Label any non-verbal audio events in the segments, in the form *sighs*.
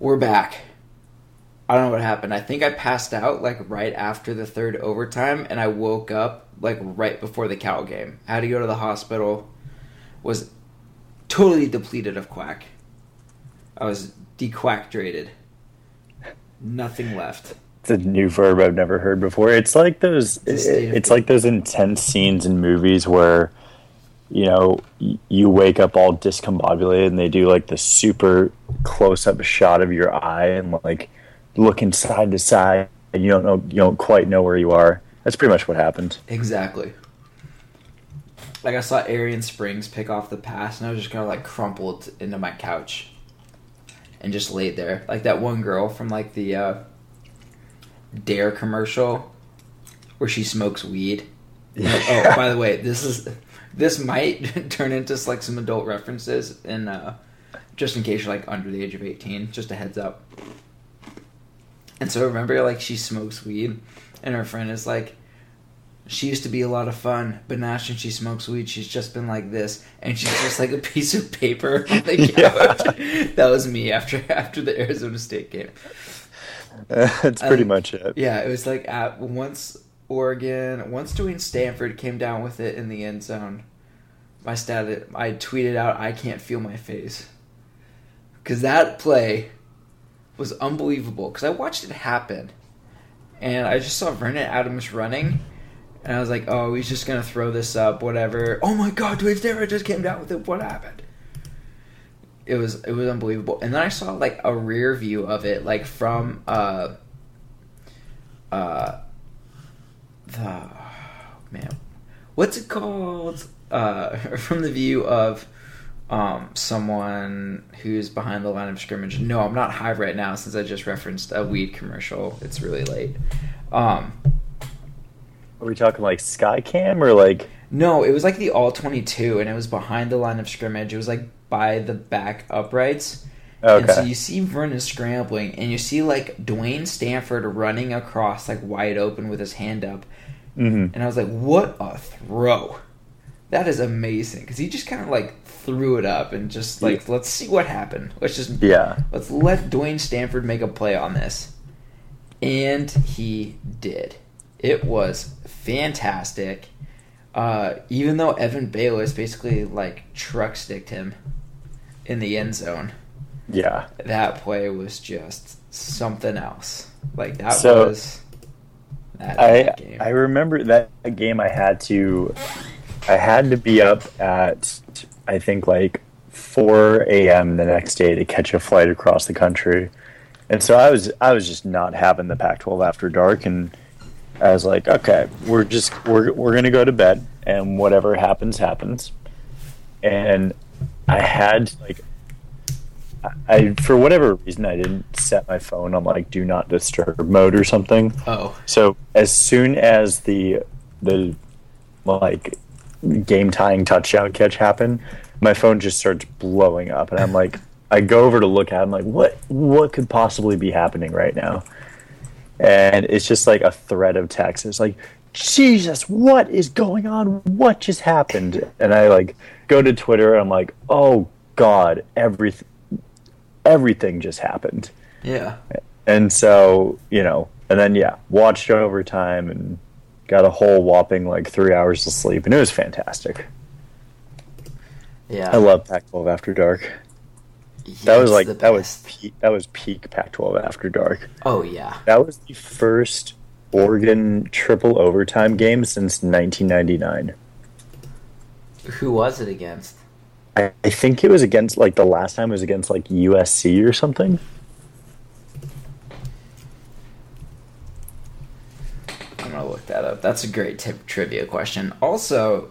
We're back. I don't know what happened. I think I passed out like right after the third overtime, and I woke up like right before the Cal game. I had to go to the hospital. Was totally depleted of quack. I was dequactrated. Nothing left. It's a new verb I've never heard before. It's like those. It's a state of It's like those intense scenes in movies where, you know, you wake up all discombobulated and they do like the super close up shot of your eye and like looking side to side and you don't know you don't quite know where you are. That's pretty much what happened. Exactly. Like I saw Arrion Springs pick off the pass, and I was just kind of like crumpled into my couch, and just laid there, like that one girl from like the uh, Dare commercial, where she smokes weed. *laughs* Oh, by the way, this is this might *laughs* turn into like some adult references, and uh, just in case you're like under the age of eighteen, just a heads up. And so remember, like she smokes weed, and her friend is like, she used to be a lot of fun, but now since she smokes weed, she's just been like this, and she's just like a *laughs* piece of paper on the *laughs* Yeah. That was me after after the Arizona State game. That's pretty Um, much it. Yeah, it was like at once Oregon, once Dwayne Stanford came down with it in the end zone. My stat, I tweeted out, "I can't feel my face," because that play was unbelievable. Because I watched it happen, and I just saw Vernon Adams running, and I was like, "Oh, he's just gonna throw this up, whatever." Oh my God, Dwayne Stanford just came down with it. What happened? It was it was unbelievable, and then I saw like a rear view of it, like from uh, uh, the man, what's it called? Uh, *laughs* from the view of um, someone who's behind the line of scrimmage. No, I'm not high right now since I just referenced a weed commercial. It's really late. Um, Are we talking like Skycam or like? no, it was like the all 22, and it was behind the line of scrimmage. It was like by the back uprights. And so you see Vernon scrambling, and you see like Dwayne Stanford running across like wide open with his hand up. hmm And I was like, what a throw. That is amazing. Because he just kind of like threw it up and just like, let's see what happened. Let's just, Yeah. let's let Dwayne Stanford make a play on this. And he did. It was fantastic. Uh, even though Evan Baylis basically like truck sticked him in the end zone, Yeah. that play was just something else. Like that So, was that, I game. I remember that game. I had to, I had to be up at I think like 4 a.m. the next day to catch a flight across the country, and so I was I was just not having the Pac-12 after dark, and I was like, okay, we're just we're we're gonna go to bed, and whatever happens happens, and I had like. I- for whatever reason I didn't set my phone on like do not disturb mode or something. oh, So as soon as the the like game tying touchdown catch happened, my phone just starts blowing up, and I'm like, I go over to look at, it, I'm like, what what could possibly be happening right now? And it's just like a thread of text. It's like, Jesus, what is going on? What just happened? And I like go to Twitter, and I'm like, oh God, everything everything just happened. yeah. And so, you know, and then yeah, watched overtime and got a whole whopping like three hours of sleep, and it was fantastic. Yeah. I love Pac-12 After Dark. That was like that was peak, that was peak Pac-12 After Dark. Oh yeah. That was the first Oregon triple overtime game since 1999. Who was it against? I, I think it was against like the last time it was against like USC or something. I'm gonna look that up. That's a great tip trivia question. Also,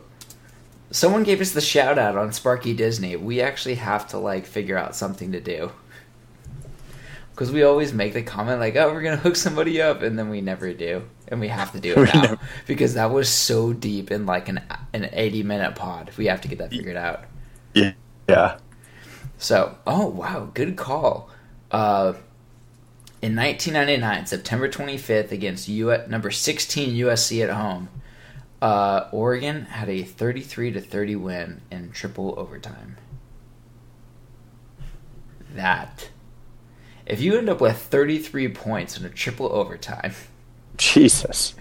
someone gave us the shout out on Sparky Disney. We actually have to like figure out something to do. Because we always make the comment like, "Oh, we're gonna hook somebody up," and then we never do, and we have to do *laughs* it now because that was so deep in like an an 80 minute pod. We have to get that figured out. Yeah. Yeah. So, oh wow, good call. Uh, in 1999, September 25th, against U- number 16 USC at home, uh, Oregon had a 33 to 30 win in triple overtime. That If you end up with 33 points in a triple overtime, Jesus.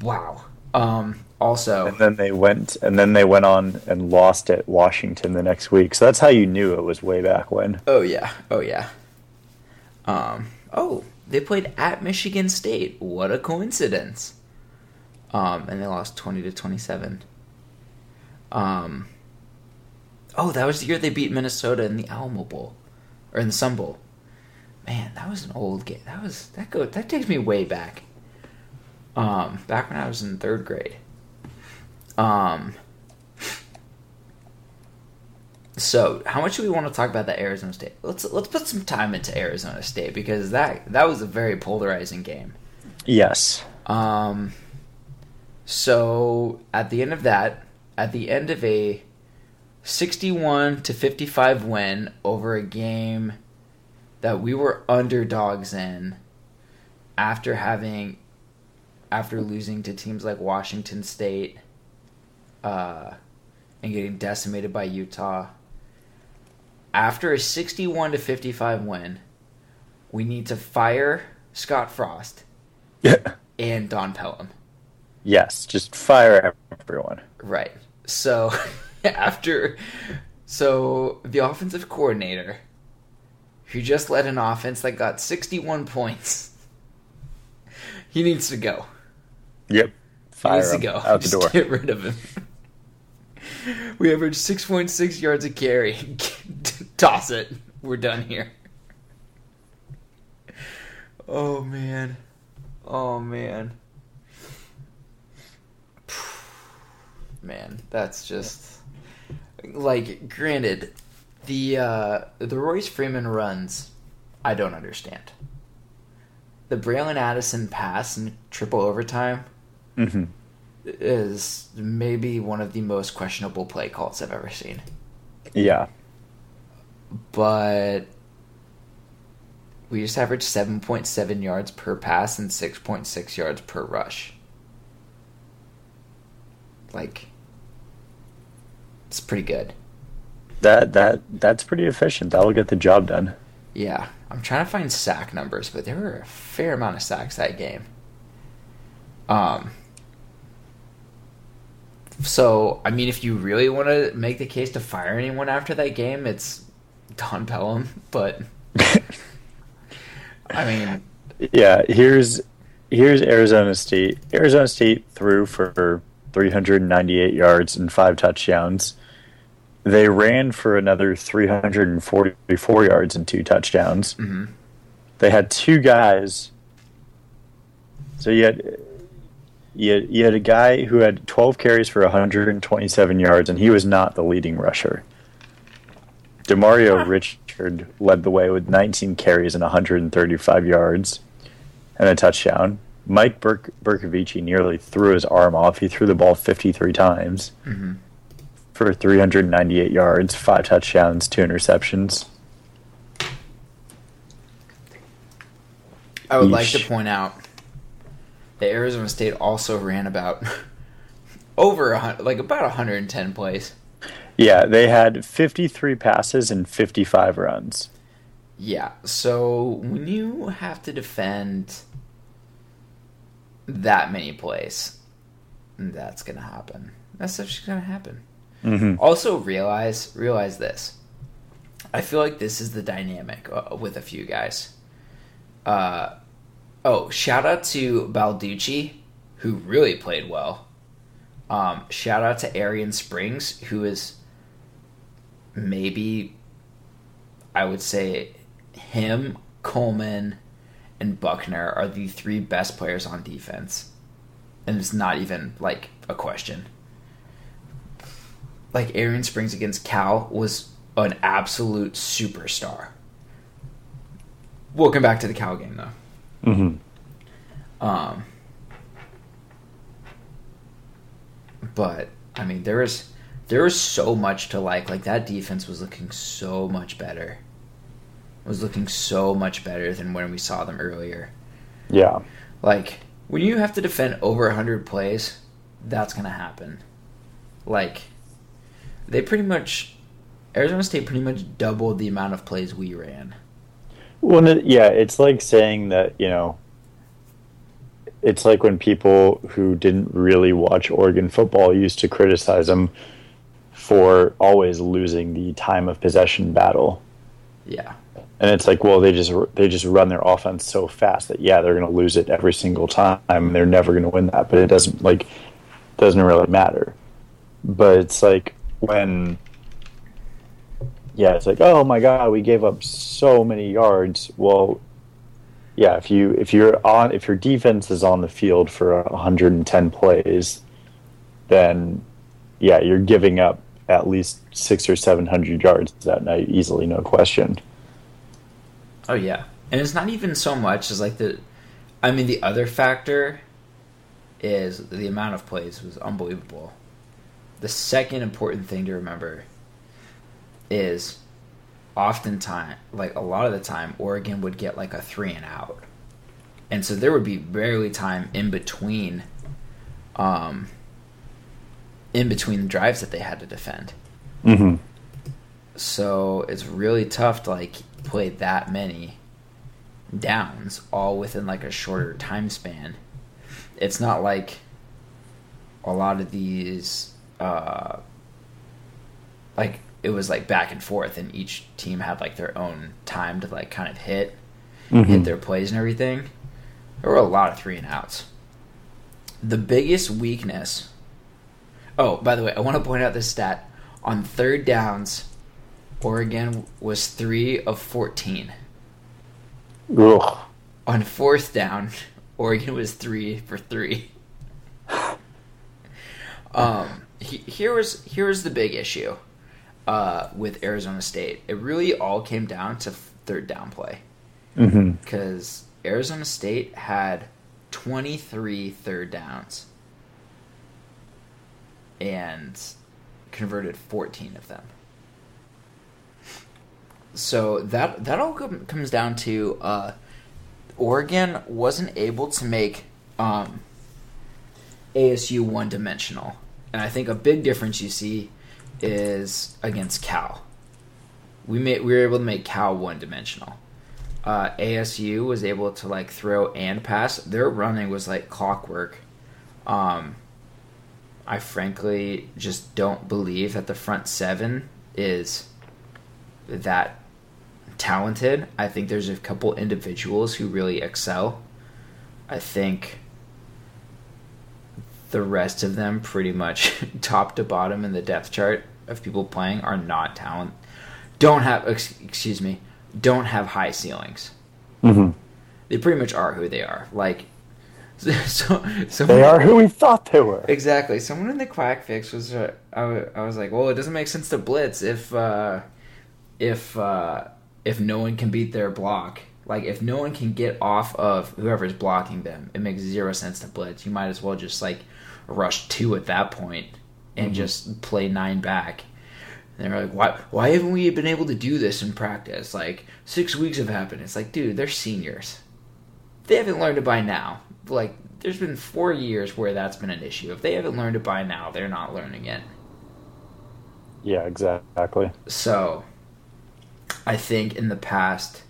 wow. Um, also, And then they went and then they went on and lost at Washington the next week. So that's how you knew it was way back when. oh yeah, oh yeah. Um, oh, they played at Michigan State. What a coincidence. Um, and they lost 20 to 27. Um, oh, that was the year they beat Minnesota in the Alamo Bowl or in the Sun Bowl. Man, that was an old game. That was that go that takes me way back. Um, back when I was in third grade. Um. So, how much do we want to talk about that Arizona State? Let's let's put some time into Arizona State because that that was a very polarizing game. Yes. Um, so at the end of that, at the end of a 61 to 55 win over a game that we were underdogs in after having after losing to teams like Washington State uh, and getting decimated by Utah after a 61 to 55 win we need to fire Scott Frost and Don Pellum. yes. Just fire everyone. Right. So *laughs* after so the offensive coordinator who just led an offense that got 61 points *laughs* he needs to go. Yep. He Fire needs to go. out the *laughs* door. Get rid of him. *laughs* We averaged 6.6 yards a carry. *laughs* Toss it. We're done here. Oh man. Oh man. *sighs* Man, that's just like granted the uh the Royce Freeman runs I don't understand. The Bralon Addison pass in triple overtime hmm is maybe one of the most questionable play calls I've ever seen. Yeah. But we just averaged 7.7 yards per pass and 6.6 yards per rush. Like, it's pretty good. That that that's pretty efficient. That'll get the job done. Yeah, I'm trying to find sack numbers, but there were a fair amount of sacks that game. Um. So, I mean, if you really want to make the case to fire anyone after that game, it's Don Pellum. But *laughs* I mean, Yeah, here's here's Arizona State. Arizona State threw for 398 yards and five touchdowns. They ran for another 344 yards and two touchdowns. mhm. They had two guys. So you had you had, you had a guy who had 12 carries for 127 yards, and he was not the leading rusher. Demario Richard led the way with 19 carries and 135 yards and a touchdown. Mike Berk- Bercovici nearly threw his arm off. He threw the ball 53 times Mhm. for 398 yards, five touchdowns, two interceptions. I would like to point out that Arizona State also ran about *laughs* over a like about 110 plays. Yeah, they had 53 passes and 55 runs. Yeah, so when you have to defend that many plays, that's gonna happen. That's just gonna happen. Mm-hmm. Also, realize realize this. I feel like this is the dynamic uh, with a few guys. Uh, oh, shout out to Balducci, who really played well. Um, shout out to Arrion Springs, who is maybe, I would say, him, Coleman, and Buckner are the three best players on defense, and it's not even like a question like Arrion Springs against Cal was an absolute superstar. We'll come back to the Cal game though. Mm-hmm. Um, but I mean, there is there is so much to like. Like that defense was looking so much better. Was looking so much better than when we saw them earlier. Yeah. Like when you have to defend over hundred plays, that's gonna happen. Like they pretty much Arizona State pretty much doubled the amount of plays we ran. Well, yeah, it's like saying that you know. It's like when people who didn't really watch Oregon football used to criticize them for always losing the time of possession battle. Yeah. And it's like, well, they just they just run their offense so fast that yeah, they're going to lose it every single time. and They're never going to win that, but it doesn't like doesn't really matter. But it's like when yeah, it's like, oh my god, we gave up so many yards. Well, yeah, if you if you're on if your defense is on the field for 110 plays, then yeah, you're giving up at least six or seven hundred yards that night easily, no question. Oh yeah, and it's not even so much as like the. I mean, the other factor is the amount of plays was unbelievable. The second important thing to remember is oftentimes, like a lot of the time, Oregon would get like a three and out, and so there would be barely time in between, um, in between the drives that they had to defend. Mm-hmm. So it's really tough to like play that many downs all within like a shorter time span. It's not like a lot of these uh like it was like back and forth and each team had like their own time to like kind of hit mm-hmm. hit their plays and everything. There were a lot of three and outs. The biggest weakness Oh, by the way, I want to point out this stat. On third downs, Oregon was 3 of 14. Ugh. On fourth down, Oregon was 3 for 3. *laughs* um, he, here was here was the big issue uh, with Arizona State. It really all came down to third down play. Because mm-hmm. Arizona State had 23 third downs and converted 14 of them. So that that all com- comes down to uh, Oregon wasn't able to make um, ASU one dimensional, and I think a big difference you see is against Cal. We made we were able to make Cal one dimensional. Uh, ASU was able to like throw and pass. Their running was like clockwork. Um, I frankly just don't believe that the front seven is that talented. I think there's a couple individuals who really excel. I think the rest of them, pretty much *laughs* top to bottom in the depth chart of people playing, are not talent. Don't have, excuse me, don't have high ceilings. Mm-hmm. They pretty much are who they are. Like *laughs* so, so they are who we thought they were. Exactly. Someone in the quack fix was. Uh, I, I was like, well, it doesn't make sense to blitz if uh, if uh, if no one can beat their block. Like if no one can get off of whoever's blocking them, it makes zero sense to blitz. You might as well just like rush two at that point and mm-hmm. just play nine back. And they're like, why why haven't we been able to do this in practice? Like six weeks have happened. It's like, dude, they're seniors. They haven't learned it by now like there's been four years where that's been an issue. If they haven't learned it by now, they're not learning it. Yeah, exactly. So, I think in the past,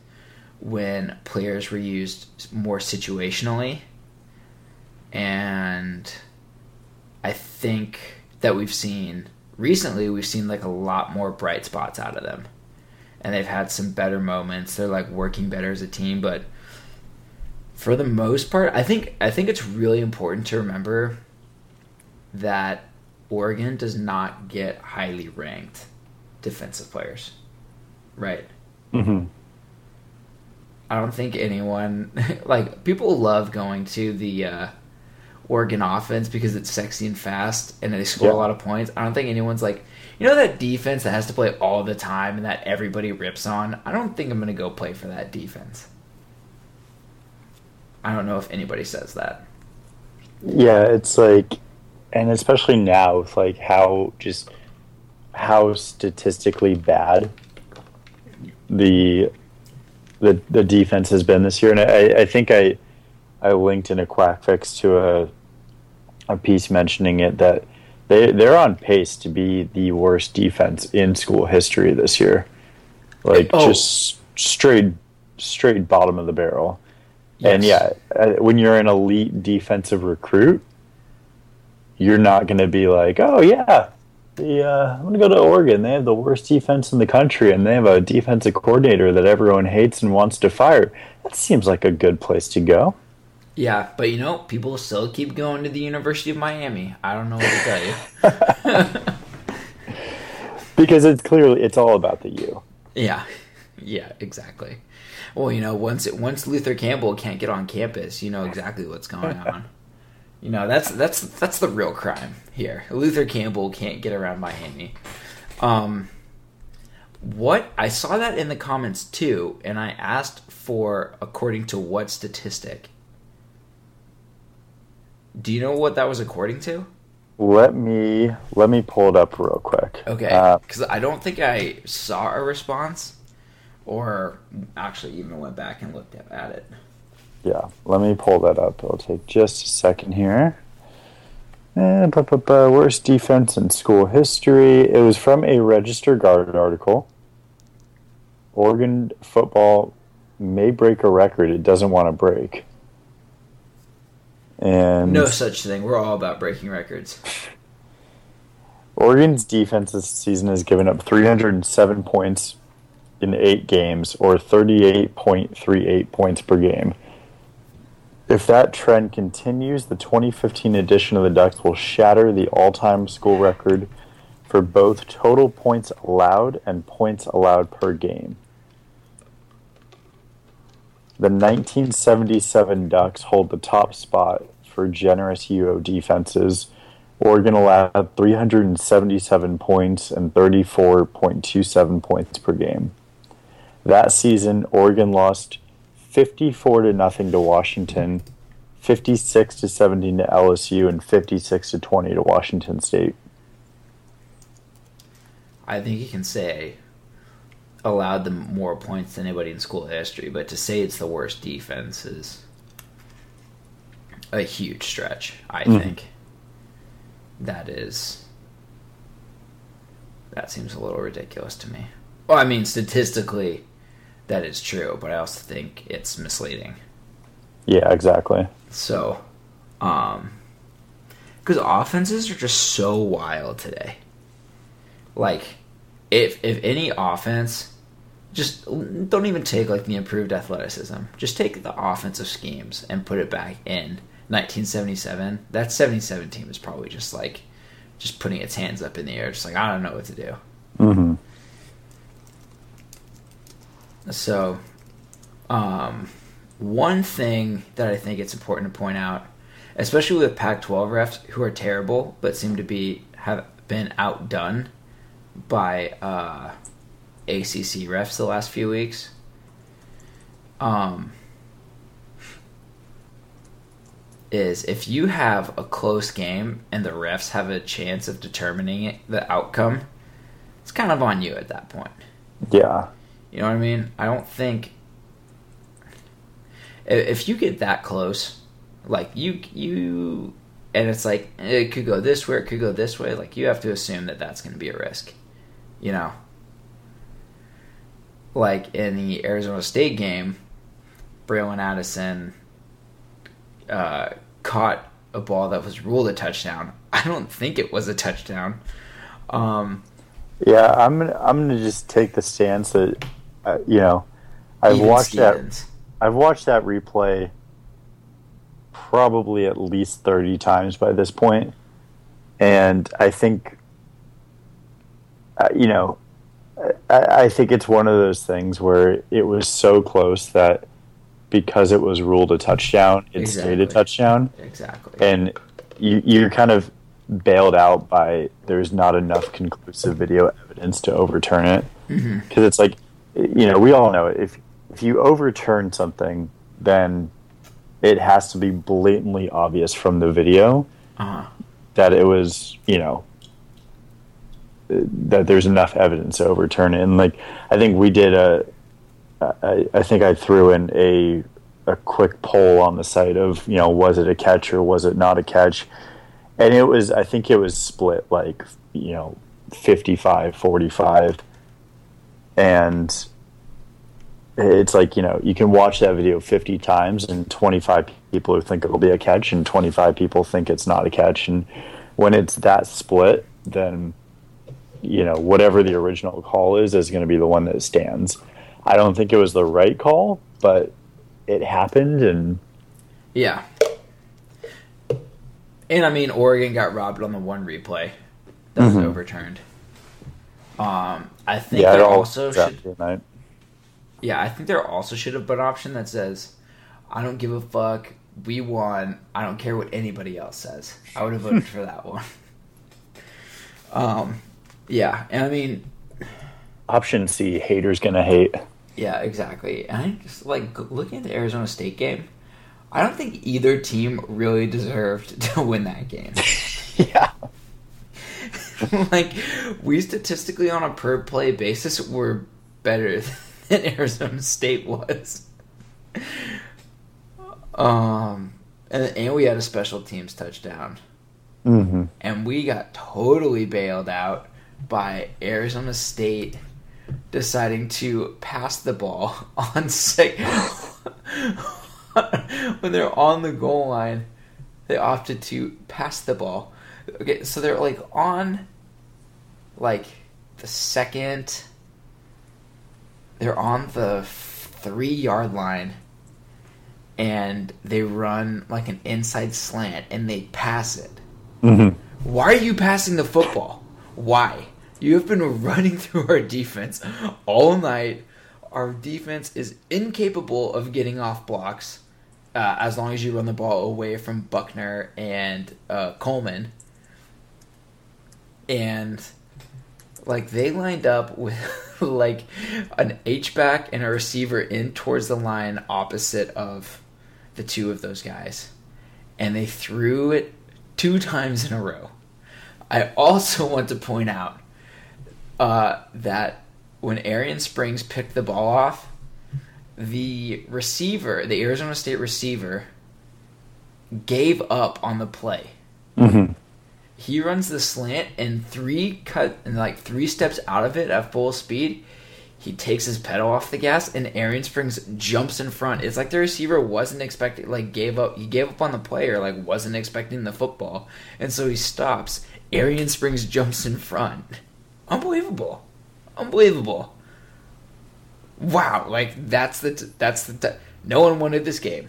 when players were used more situationally, and I think that we've seen recently, we've seen like a lot more bright spots out of them. And they've had some better moments. They're like working better as a team, but for the most part, I think I think it's really important to remember that Oregon does not get highly ranked defensive players. Right. Mm-hmm. I don't think anyone *laughs* like people love going to the uh, Oregon offense because it's sexy and fast and they score a lot of points. I don't think anyone's like, you know, that defense that has to play all the time and that everybody rips on. I don't think I'm going to go play for that defense. I don't know if anybody says that. Yeah, it's like, and especially now with like how just how statistically bad the the the defense has been this year, and I, I think I I linked in a quack fix to a a piece mentioning it that they they're on pace to be the worst defense in school history this year, like oh. just straight straight bottom of the barrel. And yeah, uh, when you're an elite defensive recruit, you're not going to be like, oh yeah, the uh, I'm going to go to Oregon. They have the worst defense in the country, and they have a defensive coordinator that everyone hates and wants to fire. That seems like a good place to go. Yeah, but you know, people still keep going to the University of Miami. I don't know what to tell you. *laughs* *laughs* Because it's clearly it's all about the U. yeah, yeah, exactly. Well, you know, once it, once Luther Campbell can't get on campus, you know exactly what's going *laughs* on. You know, that's that's that's the real crime here. Luther Campbell can't get around Miami. Um, what I saw that in the comments too, and I asked for according to what statistic. Do you know what that was according to? Let me let me pull it up real quick. Okay, Uh, because I don't think I saw a response, or actually even went back and looked at, at it. Yeah, let me pull that up. It'll take just a second here. Eh, worst defense in school history. It was from a Register Guard article. Oregon football may break a record it doesn't want to break. And No such thing. We're all about breaking records. *laughs* Oregon's defense this season has given up 307 points in eight games, or 38.38 points per game. If that trend continues, the 2015 edition of the Ducks will shatter the all time school record for both total points allowed and points allowed per game. The 1977 Ducks hold the top spot for generous UO defenses. Oregon allowed 377 points and 34.27 points per game. That season, Oregon lost 54 to nothing to Washington, 56 to 17 to LSU, and 56 to 20 to Washington State. I think you can say allowed them more points than anybody in school history, but to say it's the worst defense is a huge stretch. I Mhm. think that is that seems a little ridiculous to me. Well, I mean, statistically, that is true, but I also think it's misleading. Yeah, exactly. So, um, because offenses are just so wild today. Like, if if any offense, just don't even take like the improved athleticism. Just take the offensive schemes and put it back in 1977. That 77 team is probably just like, just putting its hands up in the air, just like I don't know what to do. hmm So, um, one thing that I think it's important to point out, especially with Pac-12 refs who are terrible but seem to be have been outdone by uh, ACC refs the last few weeks. Um, is if you have a close game and the refs have a chance of determining it, the outcome, it's kind of on you at that point. Yeah. You know what I mean? I don't think if you get that close, like you you and it's like it could go this way, it could go this way. Like you have to assume that that's going to be a risk. You know, like in the Arizona State game, Bralon Addison uh, caught a ball that was ruled a touchdown. I don't think it was a touchdown. Um, Yeah, I'm gonna I'm gonna just take the stance that uh, you know I've watched that I've watched that replay probably at least 30 times by this point and I think uh, you know I, I think it's one of those things where it was so close that because it was ruled a touchdown it stayed a touchdown Exactly. and you, you're kind of bailed out by there's not enough conclusive video evidence to overturn it because it's like you know we all know if if you overturn something then it has to be blatantly obvious from the video Uh-huh. that it was you know that there's enough evidence to overturn it. And like i think we did a i, I think i threw in a a quick poll on the site of you know was it a catch or was it not a catch? And it was i think it was split like you know 55 45 and it's like you know you can watch that video 50 times and 25 people who think it'll be a catch and 25 people think it's not a catch. And when it's that split then you know whatever the original call is is going to be the one that stands i don't think it was the right call but it happened and Yeah. And I mean, Oregon got robbed on the one replay that was Mhm. overturned. Um, I think yeah there also should. night. Yeah, I think there also should have been an option that says, "I don't give a fuck. We won. I don't care what anybody else says." I would have voted for that one. *laughs* Um, yeah, and I mean, option c haters gonna hate Yeah, exactly. And I just like looking at the Arizona State game. I don't think either team really deserved *laughs* to win that game. *laughs* yeah *laughs* like we statistically on a per play basis were better than Arizona State was. Um and, and we had a special teams touchdown. hmm and we got totally bailed out by Arizona State deciding to pass the ball *laughs* on sec *laughs* when they're on the goal line. They opted to pass the ball. Okay, so they're like on like the second. They're on the three yard line and they run like an inside slant and they pass it. hmm Why are you passing the football? Why? You have been *laughs* running through our defense all night. Our defense is incapable of getting off blocks uh, as long as you run the ball away from Buckner and uh, Coleman. And like they lined up *laughs* with like an H back and a receiver in towards the line opposite of the two of those guys. And they threw it two *laughs* times in a row. I also *laughs* want to point out uh, that when Arrion Springs picked the ball off, the receiver, the Arizona State receiver, gave up on the play. hmm He runs the slant and three cut and like three steps out of it at full speed. He takes his pedal off the gas and Arrion Springs jumps in front. It's like the receiver wasn't expecting like gave up he gave up on the player, like wasn't expecting the football. And so he stops. Arrion Springs jumps in front. Unbelievable. Unbelievable. Wow, like that's the t- that's the t- no one wanted this game.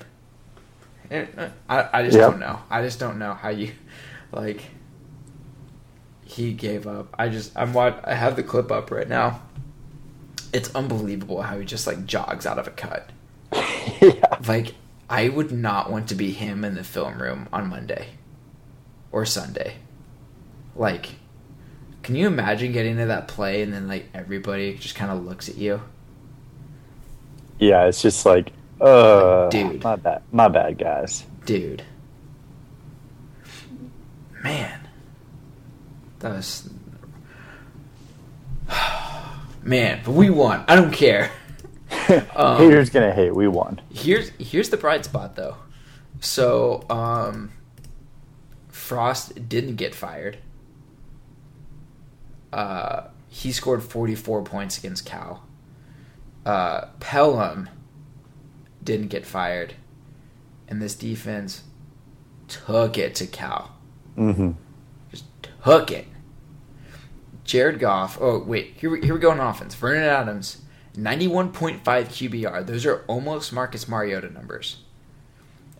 Eh, eh, I I just Yep. don't know. I just don't know how you like he gave up. I just I'm what I have the clip up right now. It's unbelievable how he just like jogs out of a cut. *laughs* yeah Like I would not want to be him in the film room on Monday or Sunday. Like can you imagine getting to that play and then like everybody just kind of looks at you? yeah it's just like uh Dude. my bad my bad guys Dude. Man. That was Man, but we won. I don't care. *laughs* Um, haters gonna hate we won Here's here's the bright spot though. So, um Frost didn't get fired. Uh he scored 44 points against Cal. Uh Pellum didn't get fired. And this defense took it to Cal. Mm-hmm. Just took it. Jared Goff. Oh wait, here we, here we go on offense. Vernon Adams, ninety-one point five QBR. Those are almost Marcus Mariota numbers.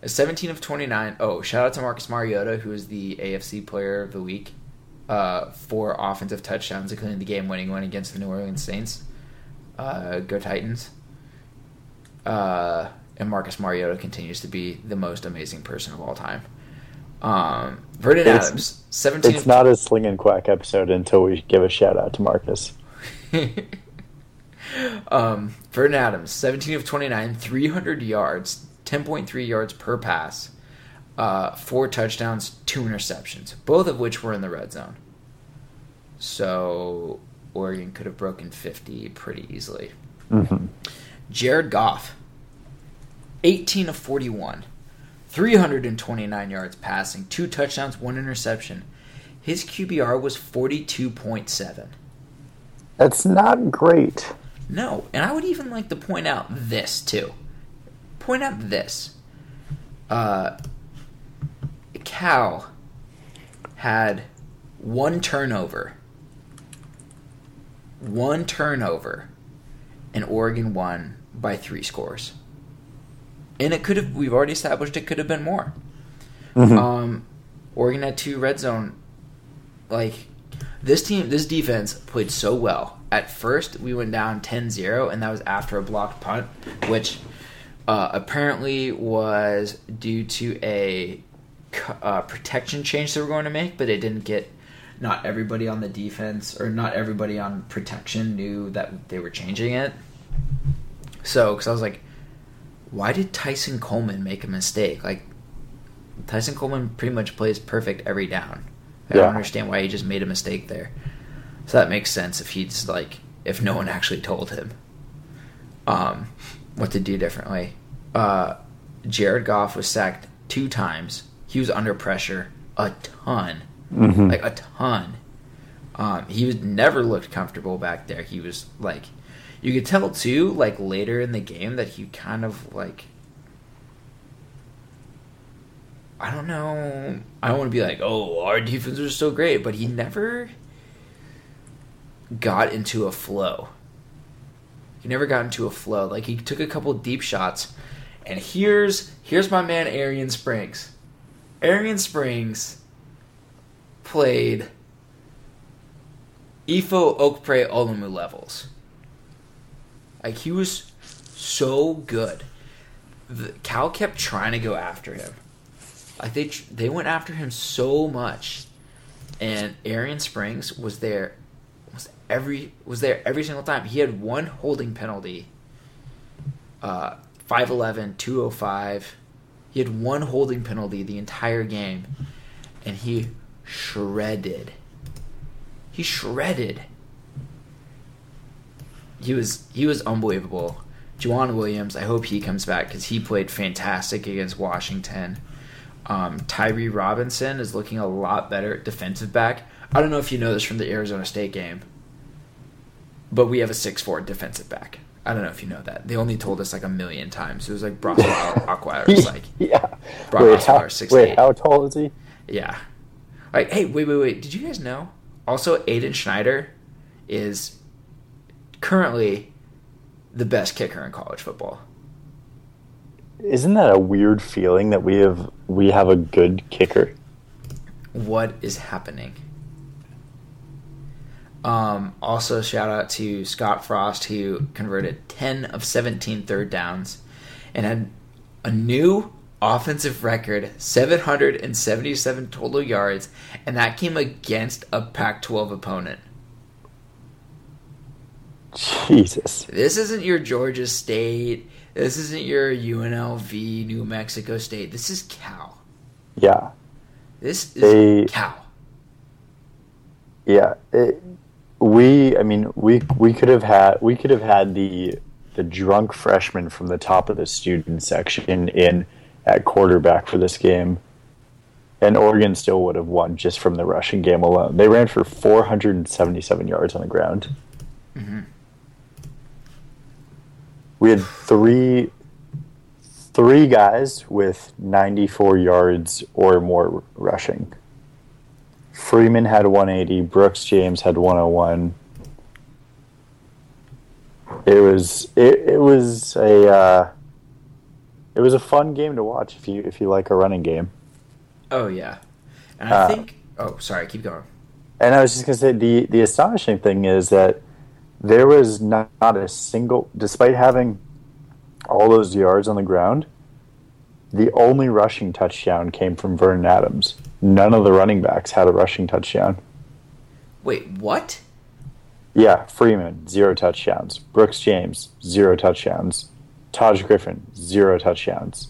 A seventeen of twenty-nine. Oh, shout out to Marcus Mariota, who is the AFC Player of the Week. Uh, four offensive touchdowns, including the game-winning one against the New Orleans Saints. Uh, go Titans. Uh, and Marcus Mariota continues to be the most amazing person of all time. Um, Vernon It's- Adams, seventeen. it's not a Slingin' Quack episode until we give a shout out to marcus *laughs* um, Vernon Adams, 17 of 29, 300 yards, 10.3 yards per pass, uh, four touchdowns, two interceptions, both of which were in the red zone. So Oregon could have broken 50 pretty easily. hmm Jared Goff, 18 of 41, 329 yards passing, two touchdowns, one interception. His QBR was 42.7. that's not great No, and I would even like to point out this too. Point out this. Uh, Cal had one turnover. One turnover, and Oregon won by three scores. And it could have. We've already established it could have been more. Mhm. Um, Oregon had two red zone. Like this team, this defense played so well. At first, we went down 10-0, and that was after a blocked punt, which uh, apparently was due to a uh, protection change they were going to make, but it didn't get. Not everybody on the defense or not everybody on protection knew that they were changing it. So, because I was like, why did Tyson Coleman make a mistake? Like, Tyson Coleman pretty much plays perfect every down. I Yeah. don't understand why he just made a mistake there. So that makes sense if he's like if no one actually told him um, what to do differently. Uh, Jared Goff was sacked two times. He was under pressure a ton, Mhm. like a ton. Um, he was never looked comfortable back there. He was like, you could tell too, like later in the game that he kind of like I don't know. I don't want to be like, oh, our defense was so great, but he never got into a flow. He never got into a flow. Like he took a couple deep shots, and here's here's my man Arrion Springs. Arrion Springs played Ifo Ekpre-Olomu levels. Like he was so good. The, Cal kept trying to go after him. Like they they went after him so much, and Arrion Springs was there was every was there every single time. He had one holding penalty. Uh, 5'11", 205. He had one holding penalty the entire game, and he shredded. He shredded. He was he was unbelievable. Juwan Williams, I hope he comes back because he played fantastic against Washington. Um, Tyree Robinson is looking a lot better at defensive back. I don't know if you know this from the Arizona State game, but we have a six four defensive back. I don't know if you know that. They only told us like a million times. It was like Brock Aquire *laughs* was like, yeah. Brock Wait, how, Osweiler, 6'8". wait, how tall is he? yeah. Like, hey, wait, wait, wait. Did you guys know? Also, Aidan Schneider is currently the best kicker in college football. Isn't that a weird feeling that we have we have a good kicker? what is happening. Um, also, shout out to Scott Frost, who converted 10 of 17 third downs and had a new offensive record 777 total yards, and that came against a Pac 12 opponent. Jesus. This isn't your Georgia State. This isn't your UNLV, New Mexico State. This is Cal. Yeah. This is They- Cal. Yeah. It, we I mean we we could have had we could have had the the drunk freshman from the top of the student section in at quarterback for this game. And Oregon still would have won just from the rushing game alone. They ran for 477 yards on the ground. Mhm. We had three three guys with 94 yards or more rushing. Freeman had 180. Brooks James had 101. It was it, it was a uh, it was a fun game to watch if you if you like a running game. Oh, yeah. And I Uh, think. Oh, sorry, keep going. And I was just gonna say the the astonishing thing is that there was not, not a single, despite having all those yards on the ground, the only rushing touchdown came from Vernon Adams. None of the running backs had a rushing touchdown. Wait, what? Yeah, Freeman zero touchdowns. Brooks James zero touchdowns. Taj Griffin zero touchdowns.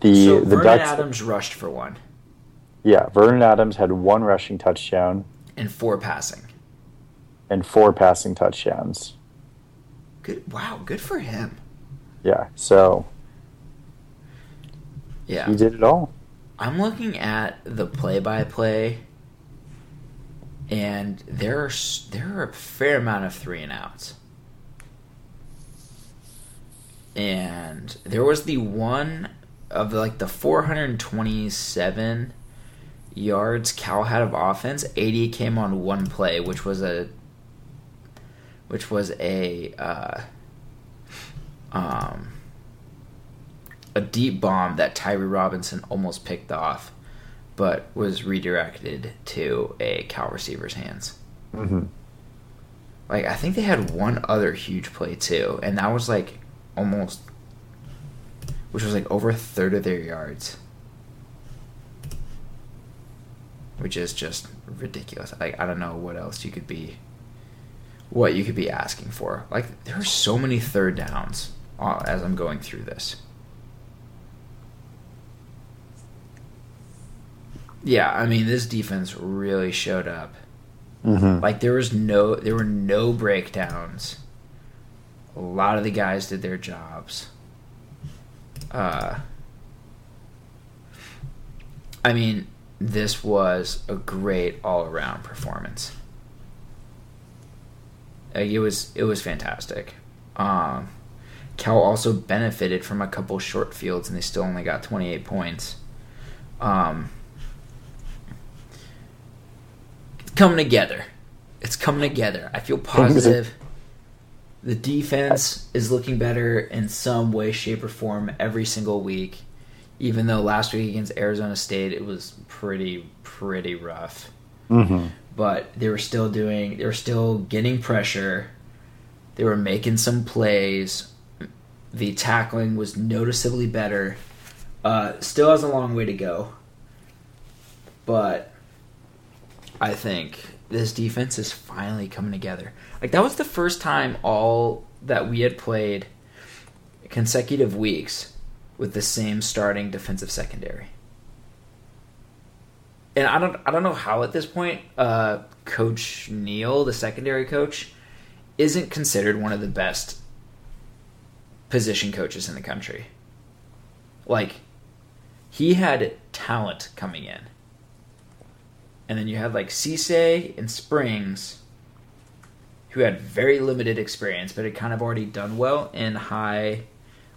The so the Vernon Ducks, Adams rushed for one yeah, Vernon Adams had one rushing touchdown and four passing. And four passing touchdowns. Good. Wow, good for him. Yeah, so Yeah. he did it all. I'm looking at the play-by-play and there are there are a fair amount of three and outs. And there was the one of like the 427 yards Cal had of offense. 80 came on one play, which was a which was a uh, um, a deep bomb that Tyree Robinson almost picked off, but was redirected to a Cal receiver's hands. hmm Like I think they had one other huge play too, and that was like almost, which was like over a third of their yards, which is just ridiculous. Like I don't know what else you could be, what you could be asking for. Like there are so many third downs uh, as I'm going through this. Yeah, I mean this defense really showed up. hmm Like there was no there were no breakdowns. A lot of the guys did their jobs. Uh I mean, this was a great all-around performance. Like, it was it was fantastic. Um Cal also benefited from a couple short fields and they still only got 28 points. Um it's coming together. It's coming together. I feel positive. The defense is looking better in some way, shape, or form every single week. Even though last week against Arizona State it was pretty, pretty rough. hmm But they were still doing, they were still getting pressure. They were making some plays. The tackling was noticeably better. Uh, still has a long way to go. But I think this defense is finally coming together. Like that was the first time all that we had played consecutive weeks with the same starting defensive secondary. And I don't I don't know how at this point uh, coach Neal, the secondary coach, isn't considered one of the best position coaches in the country. Like he had talent coming in and then you had like Seisay and Springs, who had very limited experience, but had kind of already done well in high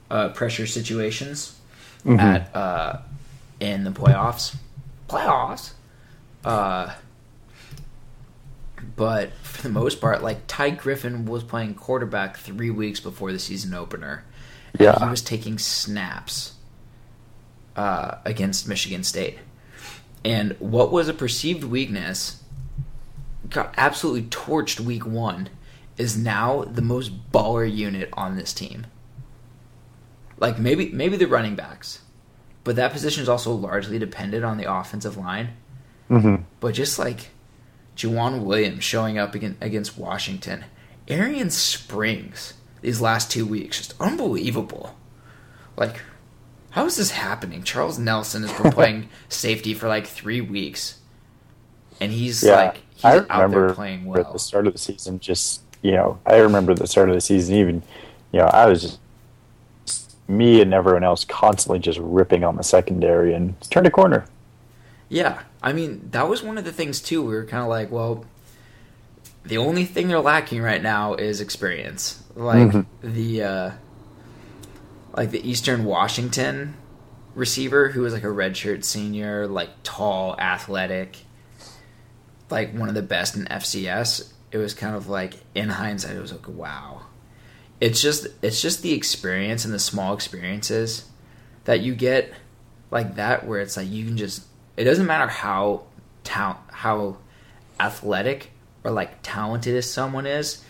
uh, pressure situations Mhm. at uh, in the playoffs. Playoffs. Uh, but for the most part, like Ty Griffin was playing quarterback three weeks before the season opener. And Yeah. he was taking snaps uh, against Michigan State. And what was a perceived weakness got absolutely torched week one is now the most baller unit on this team. Like maybe maybe the running backs, but that position is also largely dependent on the offensive line. hmm But just like Juwan Williams showing up against, against Washington, Arrion Springs these last two weeks just unbelievable. Like, how is this happening? Charles Nelson has been *laughs* playing safety for like three weeks, and he's Yeah, like he's I out remember there playing at the start of the season. Just you know, I remember the start of the season. Even you know, I was just me and everyone else constantly just ripping on the secondary and turned a corner. Yeah, I mean that was one of the things too. We were kind of like, well, the only thing they're lacking right now is experience. Like Mhm. the uh, like the Eastern Washington receiver who was like a redshirt senior, like tall, athletic, like one of the best in FCS. It was kind of like in hindsight, it was like wow. It's just it's just the experience and the small experiences that you get like that where it's like you can just it doesn't matter how how athletic or like talented as someone is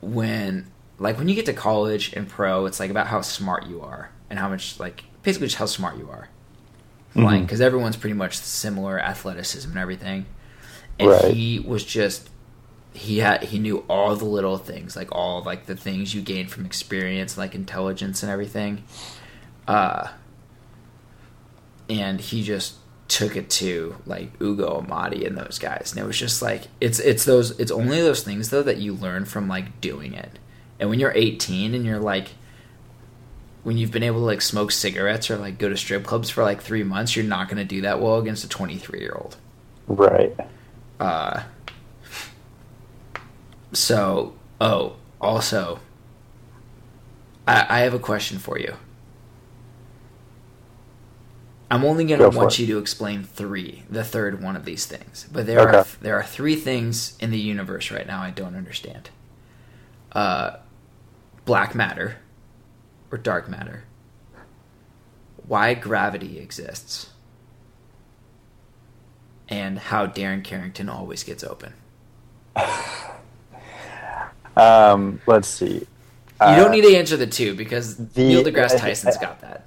when like when you get to college and pro it's like about how smart you are and how much like basically just how smart you are like Mhm. because everyone's pretty much similar athleticism and everything and Right. he was just he had he knew all the little things like all like the things you gain from experience like intelligence and everything uh and he just took it to like Ugo Amadi and those guys, and it was just like it's it's those it's only those things though that you learn from like doing it, and when you're 18 and you're like when you've been able to like smoke cigarettes or like go to strip clubs for like three months, you're not going to do that well against a 23 year old. Right. Uh, So, oh, also, I, I have a question for you. I'm only going to Go want you to explain three, the third one of these things. But there Okay. are there are three things in the universe right now I don't understand. Uh, black matter or dark matter. Why gravity exists. And how Darren Carrington always gets open. *laughs* Um, let's see. You Uh, don't need to answer the two because the- Neil deGrasse Tyson's I- got that.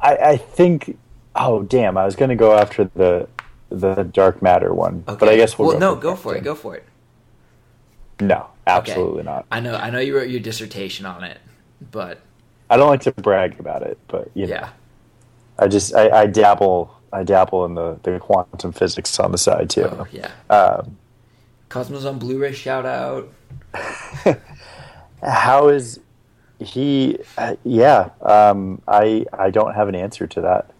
I, I think. Oh damn! I was going to go after the the dark matter one, Okay. but I guess we'll well, go no, for go for it. Go for it. No, absolutely not. I know. I know you wrote your dissertation on it, but I don't like to brag about it, but you know, yeah, I just I, I dabble I dabble in the, the quantum physics on the side too. oh, yeah. Um, Cosmos on Blu-ray shout out. *laughs* how is he? Uh, yeah, um, I I don't have an answer to that,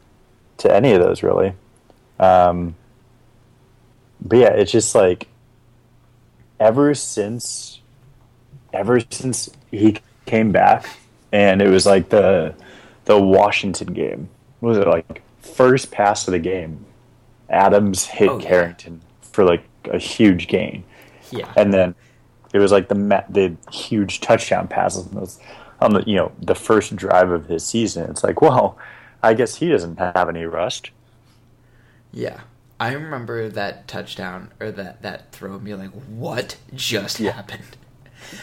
to any of those really. Um, but yeah, it's just like ever since ever since he came back, and it was like the the Washington game. What was it like first pass of the game? Adams hit Oh, yeah. Carrington for like a huge gain Yeah, and then it was like the the huge touchdown passes on, those, on the you know the first drive of his season. It's like, well, I guess he doesn't have any rust. yeah. I remember that touchdown or that that throw and be like, "What just Yeah. happened?"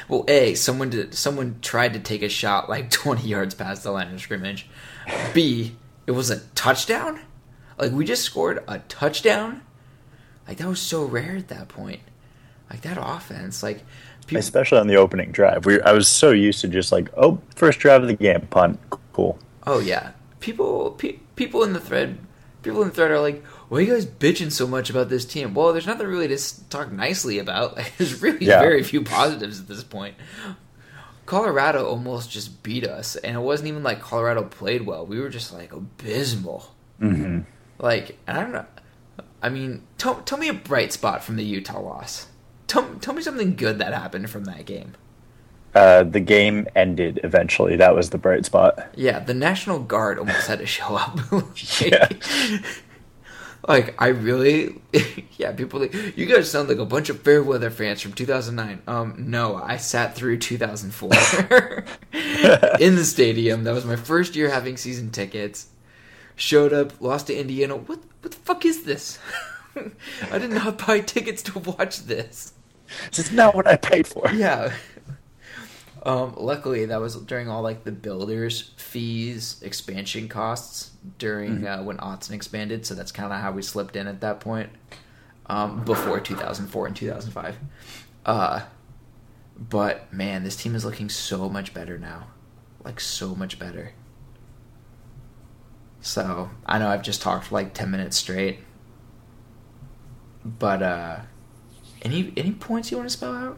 Well, a someone did someone tried to take a shot like *laughs* twenty yards past the line of scrimmage. B it was a touchdown. Like we just scored a touchdown. Like that was so rare at that point. Like that offense, like people, Especially on the opening drive, we I was so used to just like, oh, first drive of the game, punt, cool. Oh yeah, people pe- people in the thread people in the thread are like, "Why are you guys bitching so much about this team?" Well, there's nothing really to talk nicely about. *laughs* There's really Yeah. very few positives at this point. Colorado almost just beat us, and it wasn't even like Colorado played well. We were just like abysmal. Mm-hmm. Like I don't know. I mean, tell tell me a bright spot from the Utah loss. Tell tell me something good that happened from that game. Uh, the game ended eventually. That was the bright spot. Yeah, the National Guard almost had to show up. *laughs* Yeah. *laughs* Like I really, *laughs* yeah. People, like, you guys sound like a bunch of fair weather fans from 2009. Um, no, I sat through 2004 in the stadium. That was my first year having season tickets. Showed up, lost to Indiana. What, what the fuck is this? *laughs* I did not buy tickets to watch this. This is not what I paid for. Yeah. Um, luckily, that was during all like the builders' fees, expansion costs during uh, when Autzen expanded. So that's kind of how we slipped in at that point. Um, before 2004 and 2005. Uh, but man, this team is looking so much better now, like so much better. So I know I've just talked for like 10 minutes straight, but uh, any any points you want to spell out?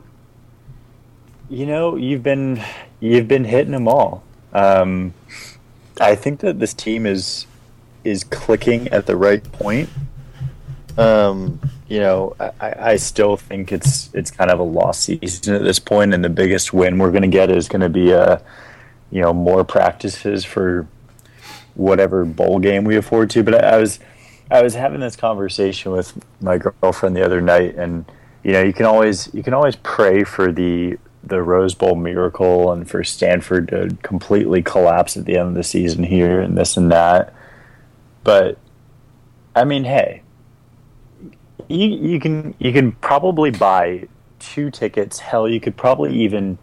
You know, you've been you've been hitting them all. Um, I think that this team is is clicking at the right point. Um, you know, I, I still think it's it's kind of a lost season at this point, and the biggest win we're going to get is going to be uh, you know more practices for whatever bowl game we afford to. But I, I was I was having this conversation with my girlfriend the other night, and you know, you can always you can always pray for the the Rose Bowl miracle and for Stanford to completely collapse at the end of the season here and this and that. But I mean, hey, you you can you can probably buy two tickets. Hell, you could probably even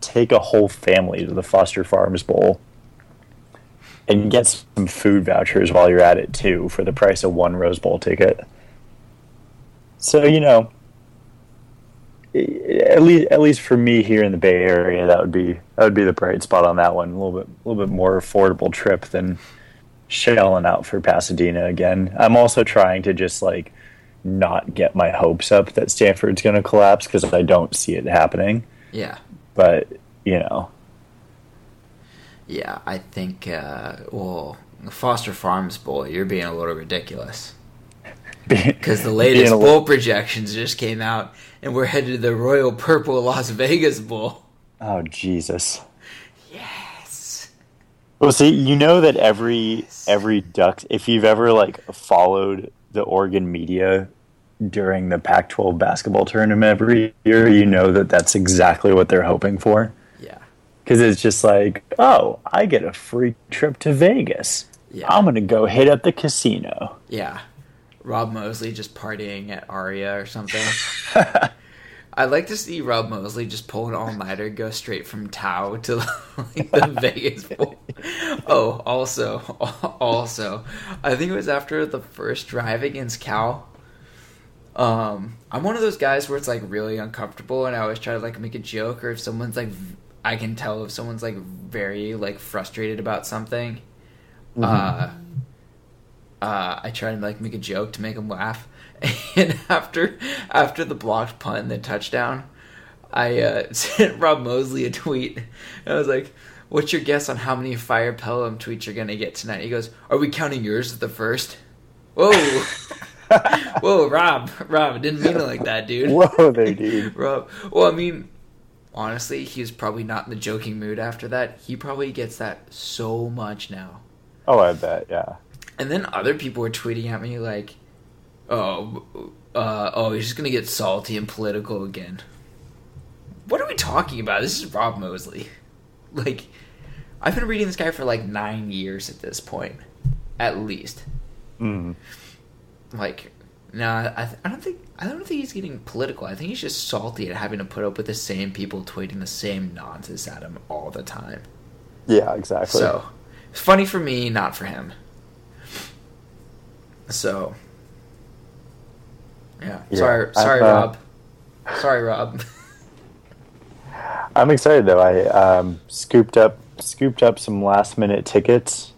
take a whole family to the Foster Farms Bowl and get some food vouchers while you're at it too for the price of one Rose Bowl ticket. So you know, at least at least for me here in the Bay Area, that would be that would be the bright spot on that one. A little bit a little bit more affordable trip than shelling out for Pasadena again. I'm also trying to just like not get my hopes up that Stanford's going to collapse because I don't see it happening. Yeah. But you know, Yeah, I think, uh, well, Foster Farms Bowl, you're being a little ridiculous. *laughs* Because the latest bowl projections just came out, and we're headed to the Royal Purple Las Vegas Bowl. Oh Jesus! Yes. Well, see, you know that every every Ducks. If you've ever like followed the Oregon media during the Pac-12 basketball tournament every year, you know that that's exactly what they're hoping for. Because it's just like, oh, I get a free trip to Vegas. Yeah. I'm gonna go hit up the casino. Yeah. Rob Moseley just partying at Aria or something. *laughs* I'd like to see Rob Moseley just pull an all nighter, go straight from Tao to *laughs* like the *laughs* Vegas Bowl. Oh, also, also, I think it was after the first drive against Cal. Um, I'm one of those guys where it's like really uncomfortable, and I always try to like make a joke, or if someone's like, I can tell if someone's like very like frustrated about something. Uh, uh, I try to like make a joke to make them laugh. *laughs* And after after the blocked punt and the touchdown, I uh, *laughs* sent Rob Moseley a tweet. I was like, "What's your guess on how many Fire Pellum tweets you're gonna get tonight?" He goes, "Are we counting yours as the first? Whoa, *laughs* whoa, Rob, Rob, didn't mean it like that, dude. Whoa there, dude. Rob. Well, I mean, honestly, he was probably not in the joking mood after that. He probably gets that so much now. Oh, I bet, yeah. And then other people were tweeting at me like, "Oh, uh, oh, he's just gonna get salty and political again." What are we talking about? This is Rob Moseley. *laughs* Like, I've been reading this guy for like nine years at this point, at least. Mm. Like, no, I, th- I don't think I don't think he's getting political. I think he's just salty at having to put up with the same people tweeting the same nonsense at him all the time. Yeah, exactly. So, it's funny for me, not for him. So, yeah. Yeah, sorry, sorry, uh, Rob. Sorry, Rob. *laughs* I'm excited though. I um, scooped up scooped up some last minute tickets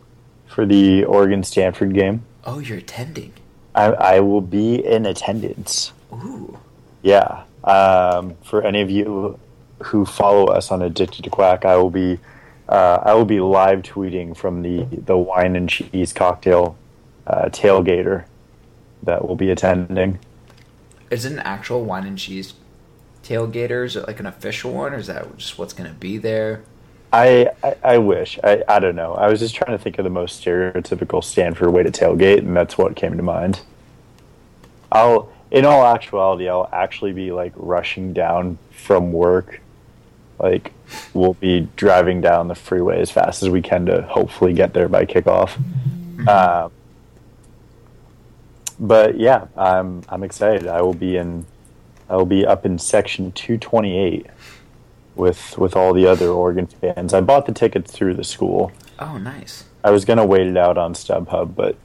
for the Oregon Stanford game. oh, you're attending. I, I will be in attendance. Ooh. Yeah. Um, for any of you who follow us on Addicted to Quack, I will be uh, I will be live tweeting from the the wine and cheese cocktail uh, tailgater that will be attending. Is it an actual wine and cheese tailgater? Is it like an official one, or is that just what's going to be there? I, I, I wish. I, I don't know. I was just trying to think of the most stereotypical Stanford way to tailgate, and that's what came to mind. I'll, in all actuality, I'll actually be like rushing down from work. Like, we'll be driving down the freeway as fast as we can to hopefully get there by kickoff. Um, but yeah, I'm I'm excited. I will be in, I will be up in section 228 with with all the other Oregon fans. I bought the tickets through the school. Oh, nice. I was gonna wait it out on StubHub, but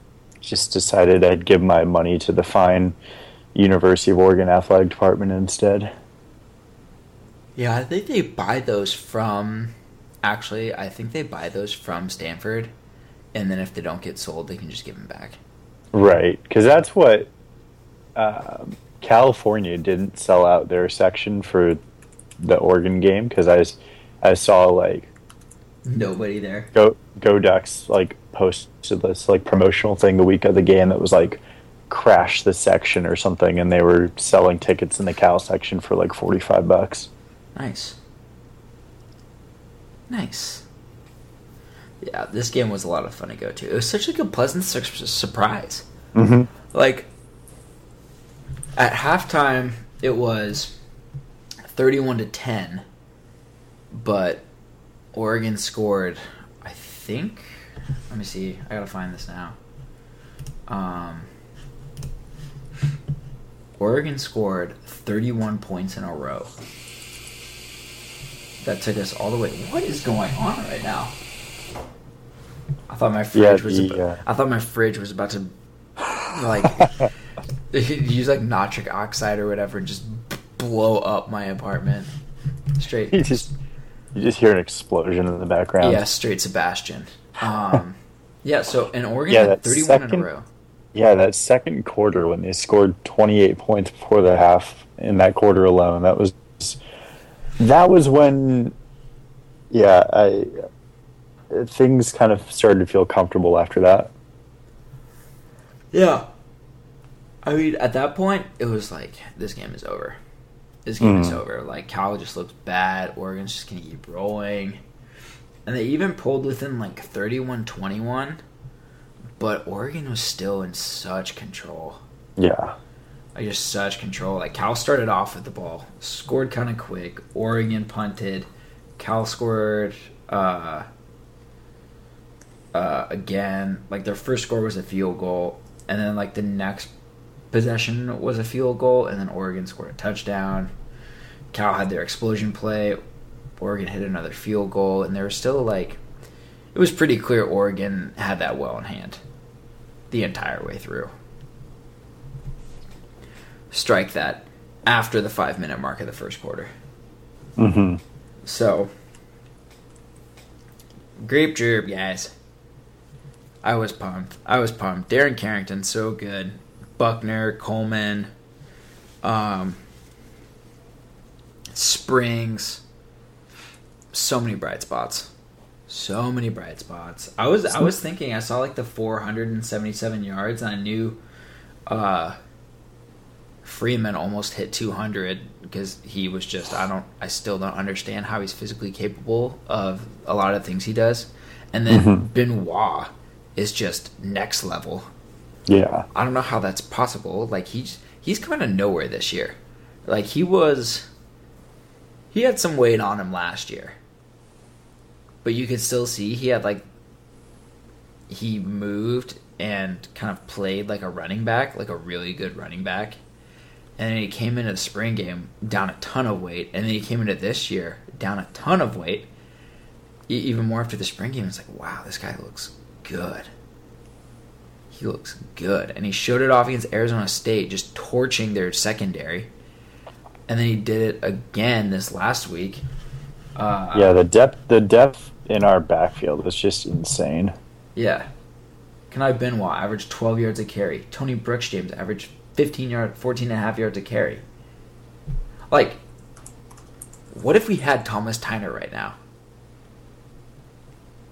just decided I'd give my money to the fine University of Oregon athletic department instead. Yeah, I think they buy those from. Actually, I think they buy those from Stanford, and then if they don't get sold, they can just give them back. Right, because that's what um, California didn't sell out their section for the Oregon game because I I saw like Nobody there. Go Go Ducks like posted this like promotional thing the week of the game that was like crash the section or something, and they were selling tickets in the Cal section for like forty five bucks. Nice. Nice. Yeah, this game was a lot of fun to go to. It was such like a pleasant su- surprise. Mm-hmm. Like at halftime, it was thirty-one to ten, but Oregon scored. I think. Let me see. I gotta find this now. Um, Oregon scored thirty-one points in a row. That took us all the way. What is going on right now? I thought my fridge Yeah, was. the, abo- uh, I thought my fridge was about to, like, *laughs* *laughs* use like nitric oxide or whatever, and just blow up my apartment. Straight. You just you just hear an explosion in the background. Yeah, straight Sebastian. Um, *laughs* yeah, so in Oregon Yeah, that 31 in second- a row. Yeah, that second quarter when they scored 28 points before the half in that quarter alone, that was that was when yeah, I things kind of started to feel comfortable after that. Yeah. I mean, at that point, it was like this game is over. This game is Mhm. over. Like Cal just looks bad. Oregon's just gonna keep rolling, and they even pulled within like 31-21, but Oregon was still in such control. Yeah. Like just such control. Like Cal started off with the ball, scored kind of quick. Oregon punted. Cal scored uh, uh, again. Like their first score was a field goal, and then like the next possession was a field goal, and then Oregon scored a touchdown. Cal had their explosion play. Oregon hit another field goal, and they were still like, it was pretty clear Oregon had that well in hand the entire way through strike that after the five minute mark of the first quarter. hmm So, grape drip, guys. I was pumped. I was pumped. Darren Carrington, so good. Buckner, Coleman, um, Springs. So many bright spots. So many bright spots. I was I was thinking I saw like the 477 yards and I knew uh Freeman almost hit 200 because he was just I don't I still don't understand how he's physically capable of a lot of things he does. And then Mhm. Benoit is just next level. Yeah. I don't know how that's possible. Like he's he's coming out of nowhere this year. Like he was he had some weight on him last year. But you could still see he had like he moved and kind of played like a running back, like a really good running back. And then he came into the spring game down a ton of weight, and then he came into this year down a ton of weight. Even more after the spring game, it's like, wow, this guy looks good. He looks good, and he showed it off against Arizona State, just torching their secondary. And then he did it again this last week. Uh, Yeah, the depth the depth in our backfield was just insane. Yeah. Kani Benoit averaged 12 yards a carry. Tony Brooks James averaged 15 yard, 14 and a half yards a carry. Like, what if we had Thomas Tyner right now?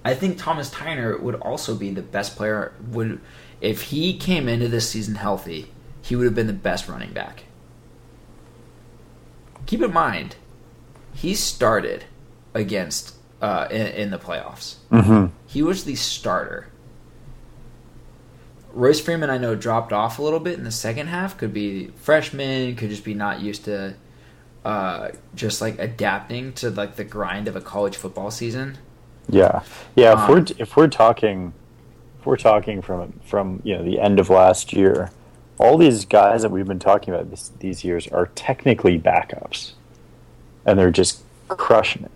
I think Thomas Tyner would also be the best player. Would if he came into this season healthy, he would have been the best running back. Keep in mind, he started against uh, in, in the playoffs. hmm He was the starter. Royce Freeman, I know, dropped off a little bit in the second half. Could be freshman. Could just be not used to, uh, just like adapting to like the grind of a college football season. Yeah, yeah. If Um, we're if we're talking, we're talking from from you know the end of last year, all these guys that we've been talking about this, these years are technically backups, and they're just crushing it.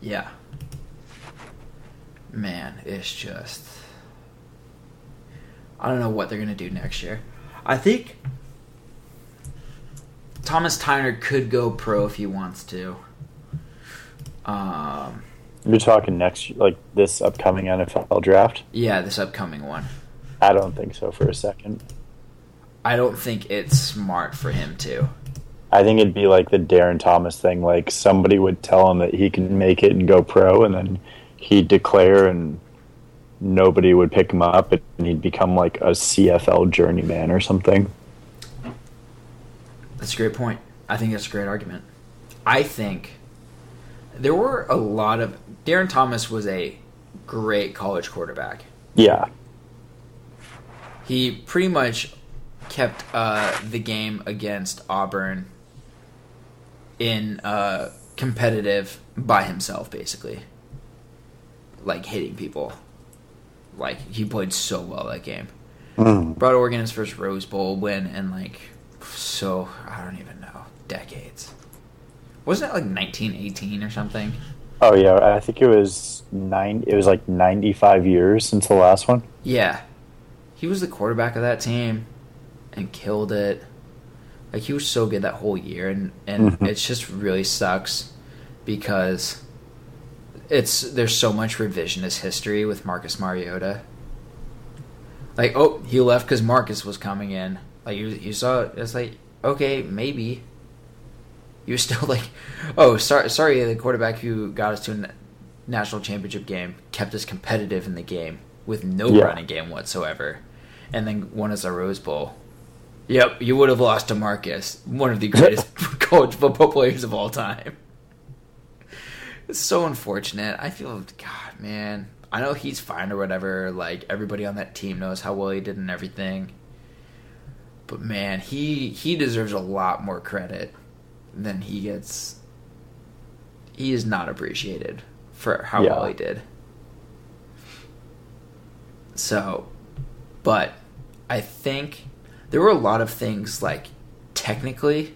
Yeah. Man, it's just. I don't know what they're gonna do next year. I think Thomas Tyner could go pro if he wants to. Um. You're talking next like this upcoming NFL draft. Yeah, this upcoming one. I don't think so for a second. I don't think it's smart for him to. I think it'd be like the Darron Thomas thing. Like somebody would tell him that he can make it and go pro, and then he'd declare, and nobody would pick him up, and he'd become like a CFL journeyman or something. That's a great point. I think that's a great argument. I think there were a lot of Darron Thomas was a great college quarterback. Yeah, He pretty much kept uh, the game against Auburn in uh, competitive by himself, basically. Like hitting people. Like he played so well that game. Mm. Brought Oregon his first Rose Bowl win in like so I don't even know decades. Wasn't it like 1918 or something? Oh yeah, I think it was nine. It was like ninety-five years since the last one. Yeah. He was the quarterback of that team and killed it. Like he was so good that whole year and and Mhm. it's just really sucks because it's there's so much revisionist history with Marcus Mariota. Like, oh, he left cuz Marcus was coming in. Like you you saw it, it's like, okay, maybe you're still *laughs* like, oh, sorry, sorry, the quarterback who got us to a national championship game kept us competitive in the game with no Yeah. running game whatsoever, and then won us a Rose Bowl. Yep, you would have lost to Marcus, one of the greatest *laughs* *laughs* college football players of all time. It's so unfortunate. I feel, God, man. I know he's fine or whatever. Like everybody on that team knows how well he did and everything. But man, he he deserves a lot more credit than he gets. He is not appreciated for how Yeah. well he did. So, but I think there were a lot of things like technically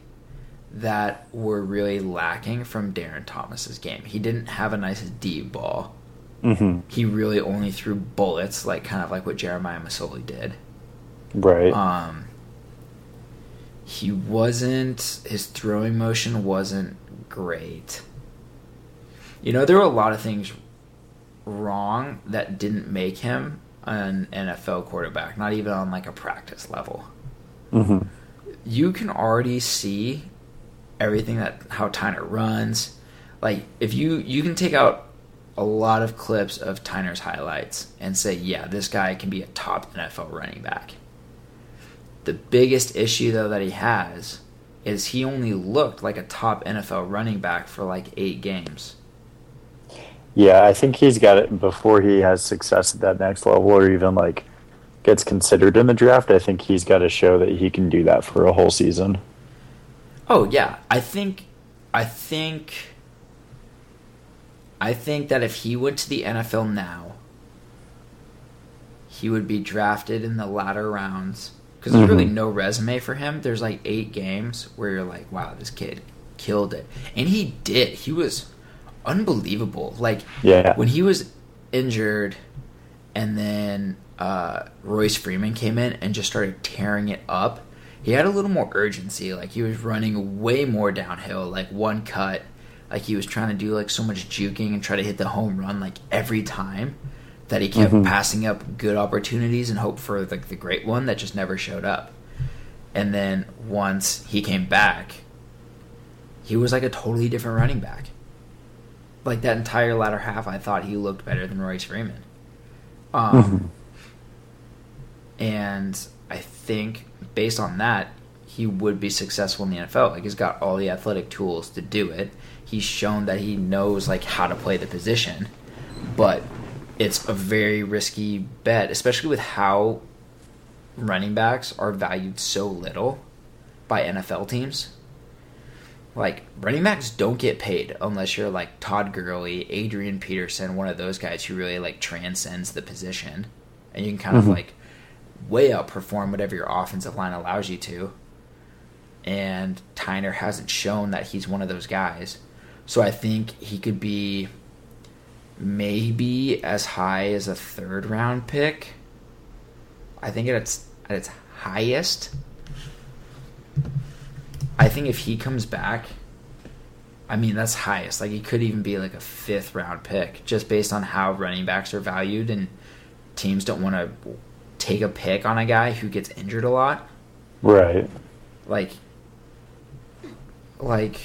that were really lacking from Darron Thomas's game. He didn't have a nice deep ball. hmm He really only threw bullets, like kind of like what Jeremiah Masoli did. Right. Um, he wasn't. His throwing motion wasn't great. You know, there were a lot of things wrong that didn't make him an NFL quarterback. Not even on like a practice level. hmm You can already see everything that how Tyner runs. Like if you you can take out a lot of clips of Tyner's highlights and say, yeah, this guy can be a top NFL running back. The biggest issue though that he has is he only looked like a top NFL running back for like 8 games. Yeah, I think he's got it before he has success at that next level or even like gets considered in the draft. I think he's got to show that he can do that for a whole season. Oh yeah, I think I think I think that if he went to the NFL now, he would be drafted in the latter rounds because there's really Mhm. no resume for him. There's like 8 games where you're like, wow, this kid killed it. And he did. He was unbelievable. Like Yeah. when he was injured and then uh, Royce Freeman came in and just started tearing it up, he had a little more urgency. Like he was running way more downhill, like one cut. Like he was trying to do like so much juking and try to hit the home run like every time that he kept Mhm. passing up good opportunities and hope for like the great one that just never showed up. And then once he came back, he was like a totally different running back like that entire latter half, I thought he looked better than Royce Freeman. Um, Mhm. and I think based on that, he would be successful in the NFL. Like he's got all the athletic tools to do it. He's shown that he knows like how to play the position, but it's a very risky bet, especially with how running backs are valued so little by NFL teams. Like running backs don't get paid unless you're like Todd Gurley, Adrian Peterson, one of those guys who really like transcends the position, and you can kind of Mhm. like way outperform whatever your offensive line allows you to. And Tyner hasn't shown that he's one of those guys, so I think he could be maybe as high as a third round pick. I think at its at its highest. I think if he comes back, I mean that's highest. Like he could even be like a fifth round pick, just based on how running backs are valued, and teams don't want to take a pick on a guy who gets injured a lot. Right. Like, like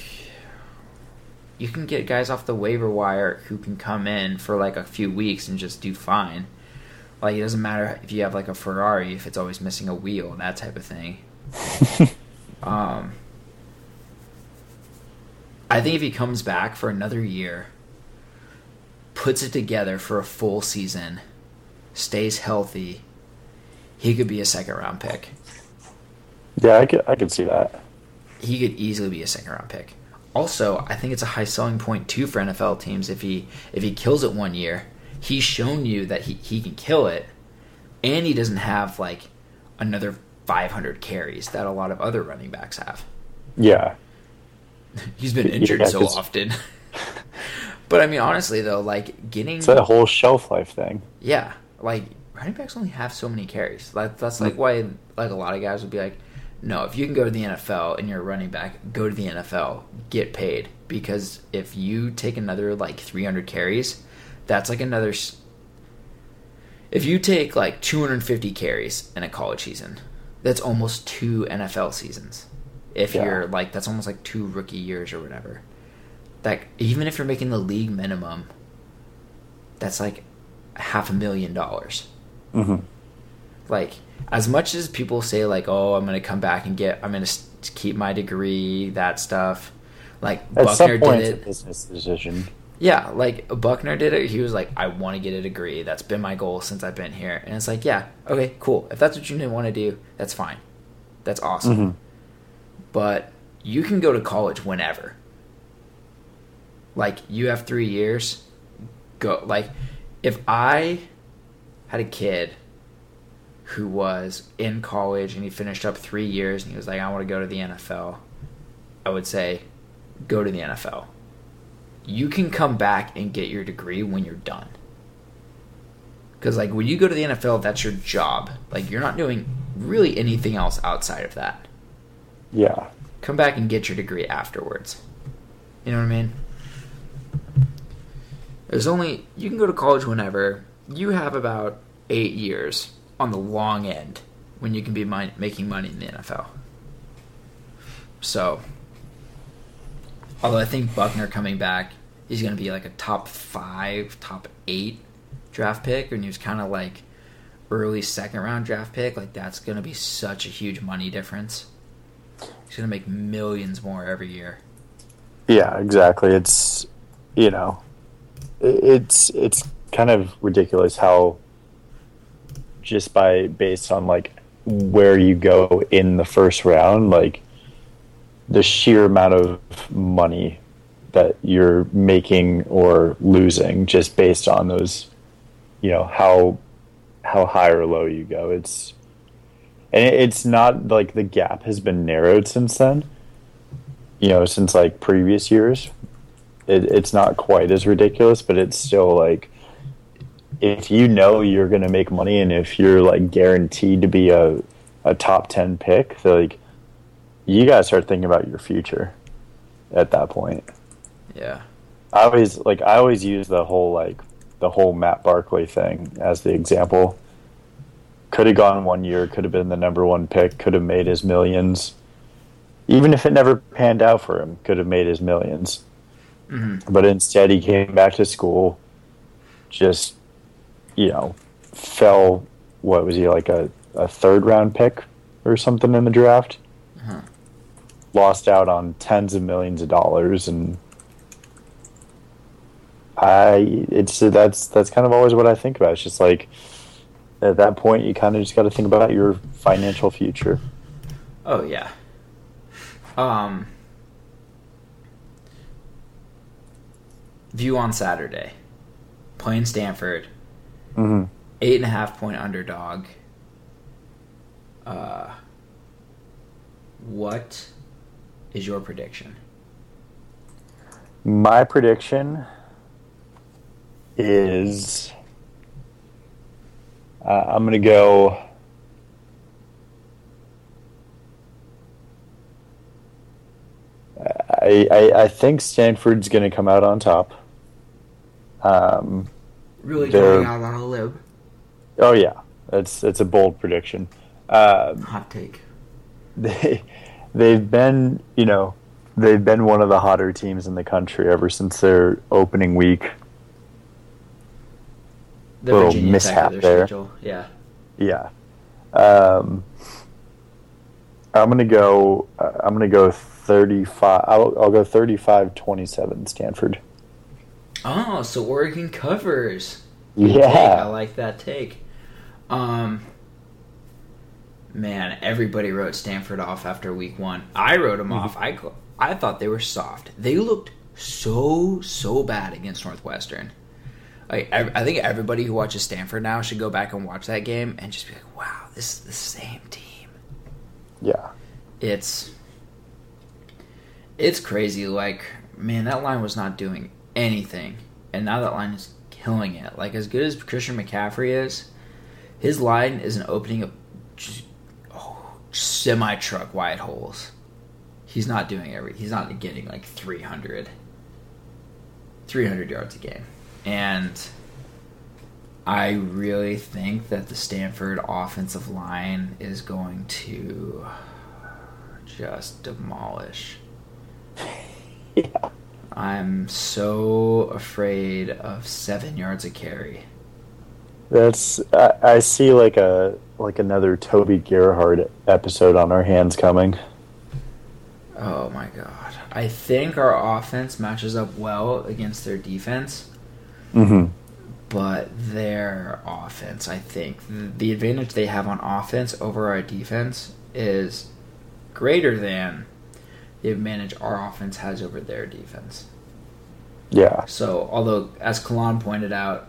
you can get guys off the waiver wire who can come in for like a few weeks and just do fine. Like it doesn't matter if you have like a Ferrari if it's always missing a wheel, that type of thing. *laughs* Um, I think if he comes back for another year, puts it together for a full season, stays healthy, he could be a second round pick. Yeah, I could I could see that. He could easily be a second round pick. Also, I think it's a high selling point too for NFL teams if he if he kills it one year. He's shown you that he, he can kill it, and he doesn't have like another 500 carries that a lot of other running backs have. Yeah. *laughs* He's been Yeah, injured so 'cause- often. *laughs* but I mean, honestly though, like getting It's that whole shelf life thing. yeah, like running backs only have so many carries. Like that's mm. like why like a lot of guys would be like, no, if you can go to the NFL and you're a running back, go to the NFL, get paid because if you take another like 300 carries, that's like another. If you take like 250 carries in a college season, that's almost two NFL seasons. If Yeah. you're like, that's almost like two rookie years or whatever. That even if you're making the league minimum, that's like half a million dollars. hmm Like as much as people say like, "Oh, I'm going to come back and get I'm going to keep my degree," that stuff. Like At Buckner did it's a it. business decision. Yeah, like Buckner did it. He was like, "I want to get a degree. That's been my goal since I've been here." And it's like, "Yeah, okay, cool. If that's what you want to do, that's fine. That's awesome." Mhm. But you can go to college whenever. Like you have 3 years, go like if I had a kid who was in college and he finished up 3 years and he was like I want to go to the NFL, I would say go to the NFL. You can come back and get your degree when you're done. Cuz like when you go to the NFL, that's your job. Like you're not doing really anything else outside of that Yeah. come back and get your degree afterwards. You know what I mean? There's only you can go to college whenever. You have about eight years on the long end when you can be making money in the NFL. So, although I think Buckner coming back, he's going to be like a top five, top eight draft pick, and he was kind of like early second round draft pick. Like that's going to be such a huge money difference. He's gonna make millions more every year. Yeah, exactly. It's you know, it's it's kind of ridiculous how just by based on like where you go in the first round, like the sheer amount of money that you're making or losing just based on those, you know, how how high or low you go. It's and it's not like the gap has been narrowed since then you know, since like previous years. It, it's not quite as ridiculous, but it's still like if you know you're going to make money and if you're like guaranteed to be a, a top 10 pick, so, like you got to start thinking about your future at that point. Yeah. I always like I always use the whole like the whole Matt Barkley thing as the example. Could have gone one year, could have been the number one pick, could have made his millions. Even if it never panned out for him, could have made his millions. hmm But instead, he came back to school, just you know, fell. What was he like a, a third round pick or something in the draft? Uh-huh. Lost out on tens of millions of dollars, and I it's that's that's kind of always what I think about. It's just like at that point, you kind of just got to think about your financial future. Oh yeah. Um. View on Saturday. Playing Stanford. Mm-hmm. Eight and a half point underdog. Uh. What is your prediction? My prediction is uh, I'm going to go. I, I, I think Stanford's going to come out on top. Um, Really They're- going out on a limb. oh yeah, that's it's a bold prediction. Um, Hot take. they they've been you know they've been one of the hotter teams in the country ever since their opening week. The Little Virginia mishap there. schedule. Yeah. Yeah. Um, I'm gonna go. Uh, I'm gonna go 35. I'll, I'll go 35-27 Stanford. Oh, so Oregon covers. Good take. I like that take. Um, man, everybody wrote Stanford off after week one. I wrote them off. I I thought they were soft. They looked so so bad against Northwestern. Like ev- I think everybody who watches Stanford now should go back and watch that game and just be like, "Wow, this is the same team." Yeah. It's it's crazy. Like, man, that line was not doing anything, and now that line is killing it. Like, as good as Christian McCaffrey is, his line is an opening just, oh, semi truck wide holes. He's not doing every. He's not getting like 300, 300 yards a game, and I really think that the Stanford offensive line is going to just demolish. *laughs* Yeah. I'm so afraid of seven yards a carry. That's I, I see like a like another Toby Gerhart episode on our hands coming. Oh my god. I think our offense matches up well against their defense, Mm-hmm. but their offense, I think, the advantage they have on offense over our defense is greater than advantage our offense has over their defense. Yeah. So, although, as Kalan pointed out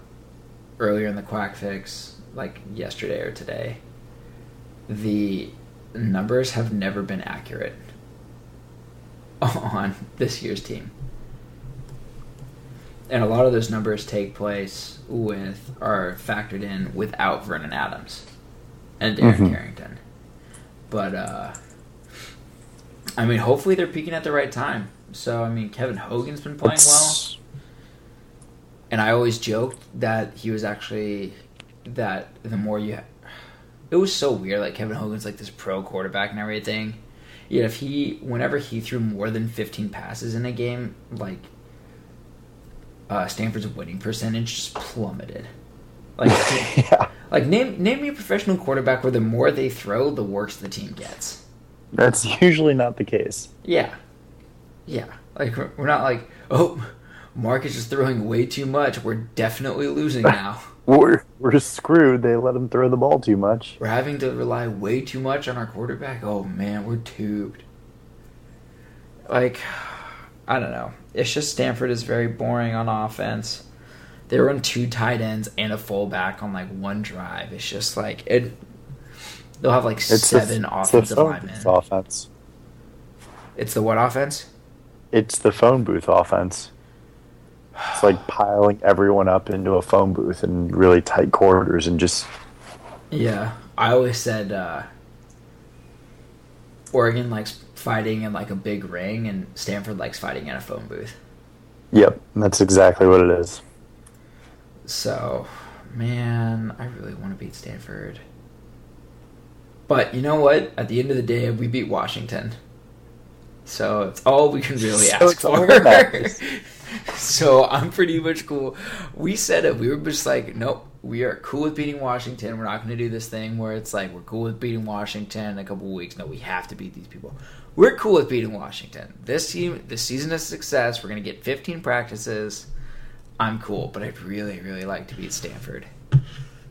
earlier in the Quack Fix, like yesterday or today, the numbers have never been accurate *laughs* on this year's team. And a lot of those numbers take place with, are factored in without Vernon Adams and Darren Mhm. Carrington. But, uh, I mean, hopefully they're peaking at the right time. So, I mean, Kevin Hogan's been playing well. And I always joked that he was actually that the more you, it was so weird. Like Kevin Hogan's like this pro quarterback and everything. Yet if he, whenever he threw more than fifteen passes in a game, like uh, Stanford's winning percentage just plummeted. Like, *laughs* yeah. like name name me a professional quarterback where the more they throw, the worse the team gets. That's *laughs* usually not the case. Yeah, yeah. Like we're not like oh, Mark is just throwing way too much. We're definitely losing *laughs* now. We're we're screwed. They let him throw the ball too much. We're having to rely way too much on our quarterback. Oh man, we're tubed. Like, I don't know. It's just Stanford is very boring on offense. They run two tight ends and a fullback on like one drive. It's just like it. They'll have like It's seven the, offensive it's the phone linemen. booth offense. It's the what offense? It's the phone booth offense. It's like piling everyone up into a phone booth in really tight quarters and just Yeah, I always said uh, Oregon likes fighting in like a big ring, and Stanford likes fighting in a phone booth. Yep, that's exactly what it is. So, man, I really want to beat Stanford. But you know what? At the end of the day, we beat Washington. So it's all we can really *laughs* So ask for. *laughs* so I'm pretty much cool. We said it. We were just like, nope, we are cool with beating Washington. We're not going to do this thing where it's like we're cool with beating Washington in a couple weeks. No, we have to beat these people. We're cool with beating Washington. This team, this season is success. We're going to get 15 practices. I'm cool, but I'd really, really like to beat Stanford.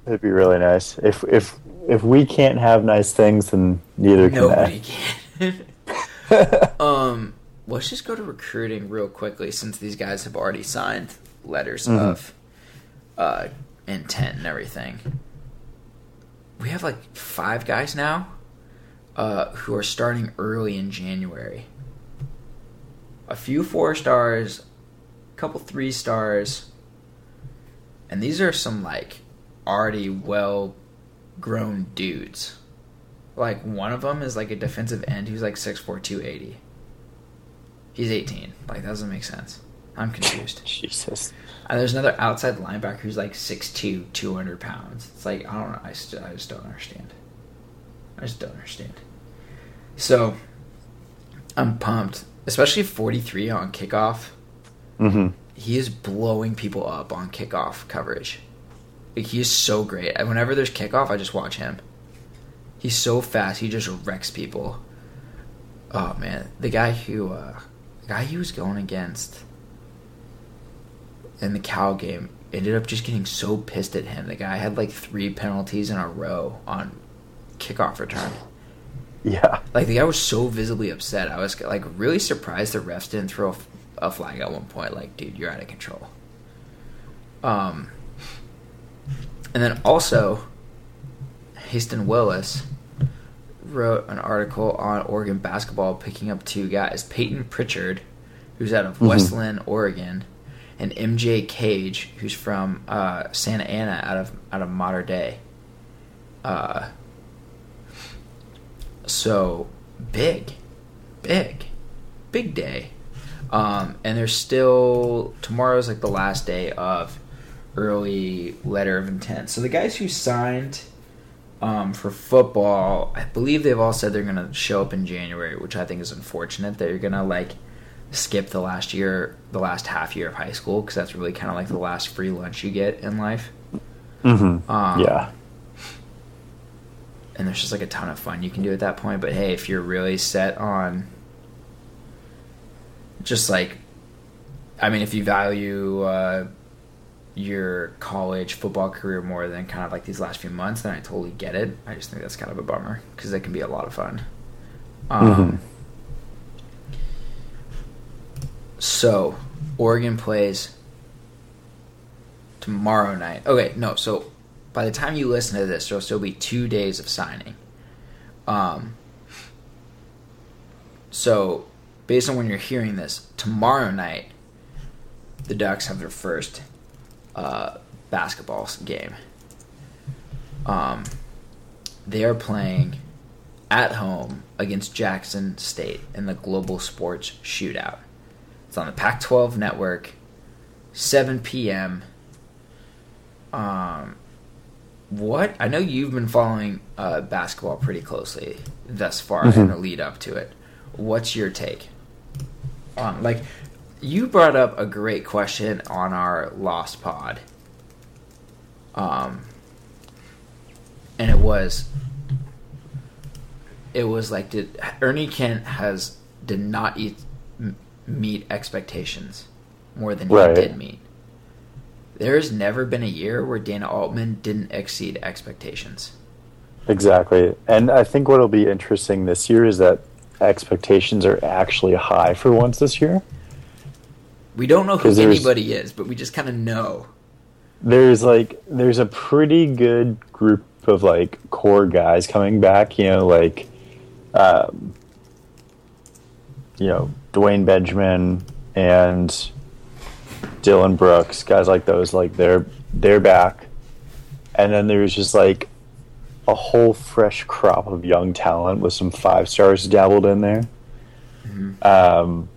It'd be really nice if if if we can't have nice things, then neither can Nobody they. can. *laughs* um, let's just go to recruiting real quickly since these guys have already signed letters Mhm. of uh, intent and everything. We have like five guys now uh, who are starting early in January. A few four stars, a couple three stars, and these are some like already well grown dudes. Like one of them is like a defensive end who's like 6'4", 280. He's 18. Like that doesn't make sense. I'm confused. *laughs* Jesus. And there's another outside linebacker who's like 6'2", 200 pounds. It's like I don't know. I, st- I just don't understand. I just don't understand. So I'm pumped, especially 43 on kickoff. Mm-hmm. He is blowing people up on kickoff coverage. Like, he is so great. And Whenever there's kickoff, I just watch him. He's so fast. He just wrecks people. Oh man, the guy who, uh, the guy he was going against in the Cal game ended up just getting so pissed at him. The guy had like three penalties in a row on kickoff return. Yeah. Like the guy was so visibly upset. I was like really surprised the refs didn't throw a flag at one point. Like, dude, you're out of control. Um, and then also, Haston Willis wrote an article on Oregon basketball, picking up two guys: Payton Pritchard, who's out of Mhm. West Linn, Oregon, and MJ Cage, who's from uh, Santa Ana, out of out of Mater Dei. Uh, so big, big, big day. Um, and there's still tomorrow's like the last day of early letter of intent. So the guys who signed um, for football, I believe they've all said they're gonna show up in January, which I think is unfortunate. That you're gonna like skip the last year, the last half year of high school, because that's really kind of like the last free lunch you get in life. Mm-hmm. Um, yeah. and there's just like a ton of fun you can do at that point. But hey, if you're really set on just like, I mean, if you value uh, your college football career more than kind of like these last few months, then I totally get it. I just think that's kind of a bummer because it can be a lot of fun. Um, Mhm. So, Oregon plays tomorrow night. Okay, no, so by the time you listen to this, there'll still be two days of signing. Um, so, based on when you're hearing this, tomorrow night, the Ducks have their first uh, basketball game. Um, they are playing at home against Jackson State in the Global Sports Shootout. It's on the Pac 12 network, 7 p.m. Um, what? I know you've been following uh, basketball pretty closely thus far in the lead up to it. What's your take? Um, like, you brought up a great question on our Lost Pod. Um, and it was, it was like, did Ernie Kent has did not eat, m- meet expectations more than Right. he did meet. There has never been a year where Dana Altman didn't exceed expectations. Exactly. And I think what'll be interesting this year is that expectations are actually high for once this year. We don't know who anybody is, but we just kind of know. There's like there's a pretty good group of like core guys coming back, you know, like um you know, Dwayne Benjamin and Dillon Brooks, guys like those, like they're they're back. And then there's just like a whole fresh crop of young talent with some five stars dabbled in there. Um,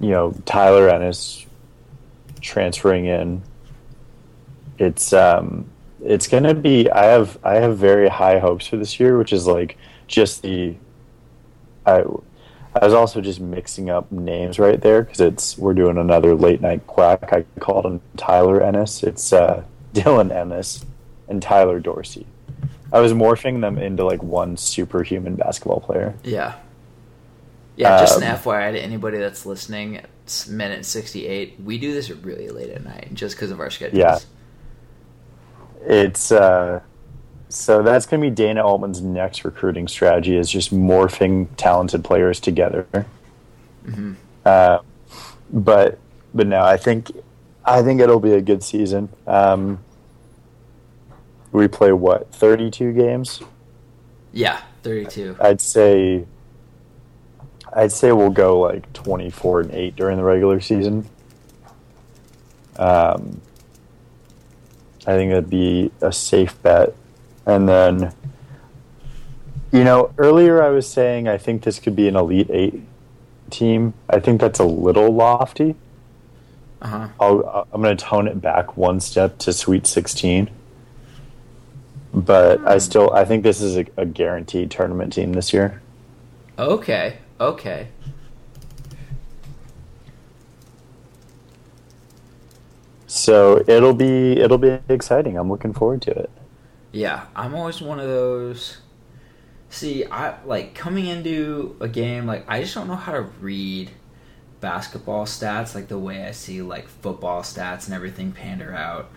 you know, Tyler Ennis transferring in. It's um, it's gonna be. I have I have very high hopes for this year, which is like just the. I I was also just mixing up names right there because it's we're doing another late night quack. I called him Tyler Ennis. It's uh, *laughs* Dylan Ennis and Tyler Dorsey. I was morphing them into like one superhuman basketball player. Yeah. Yeah, just an Um, FYI to anybody that's listening, it's minute 68. We do this really late at night just because of our schedules. Yeah. It's uh, so that's going to be Dana Altman's next recruiting strategy is just morphing talented players together. Mhm. Uh, but but no, I think I think it'll be a good season. Um, we play what thirty two games. Yeah, 32. I'd say I'd say we'll go like 24 and 8 during the regular season. Um, I think that'd be a safe bet. And then, you know, earlier I was saying I think this could be an Elite 8 team. I think that's a little lofty. Uh huh. I'll, I'm going to tone it back one step to Sweet 16. But I still I think this is a, a guaranteed tournament team this year. Okay, okay. So it'll be it'll be exciting. I'm looking forward to it. Yeah, I'm always one of those. See, I like coming into a game, like, I just don't know how to read basketball stats like the way I see, like, football stats and everything pander out.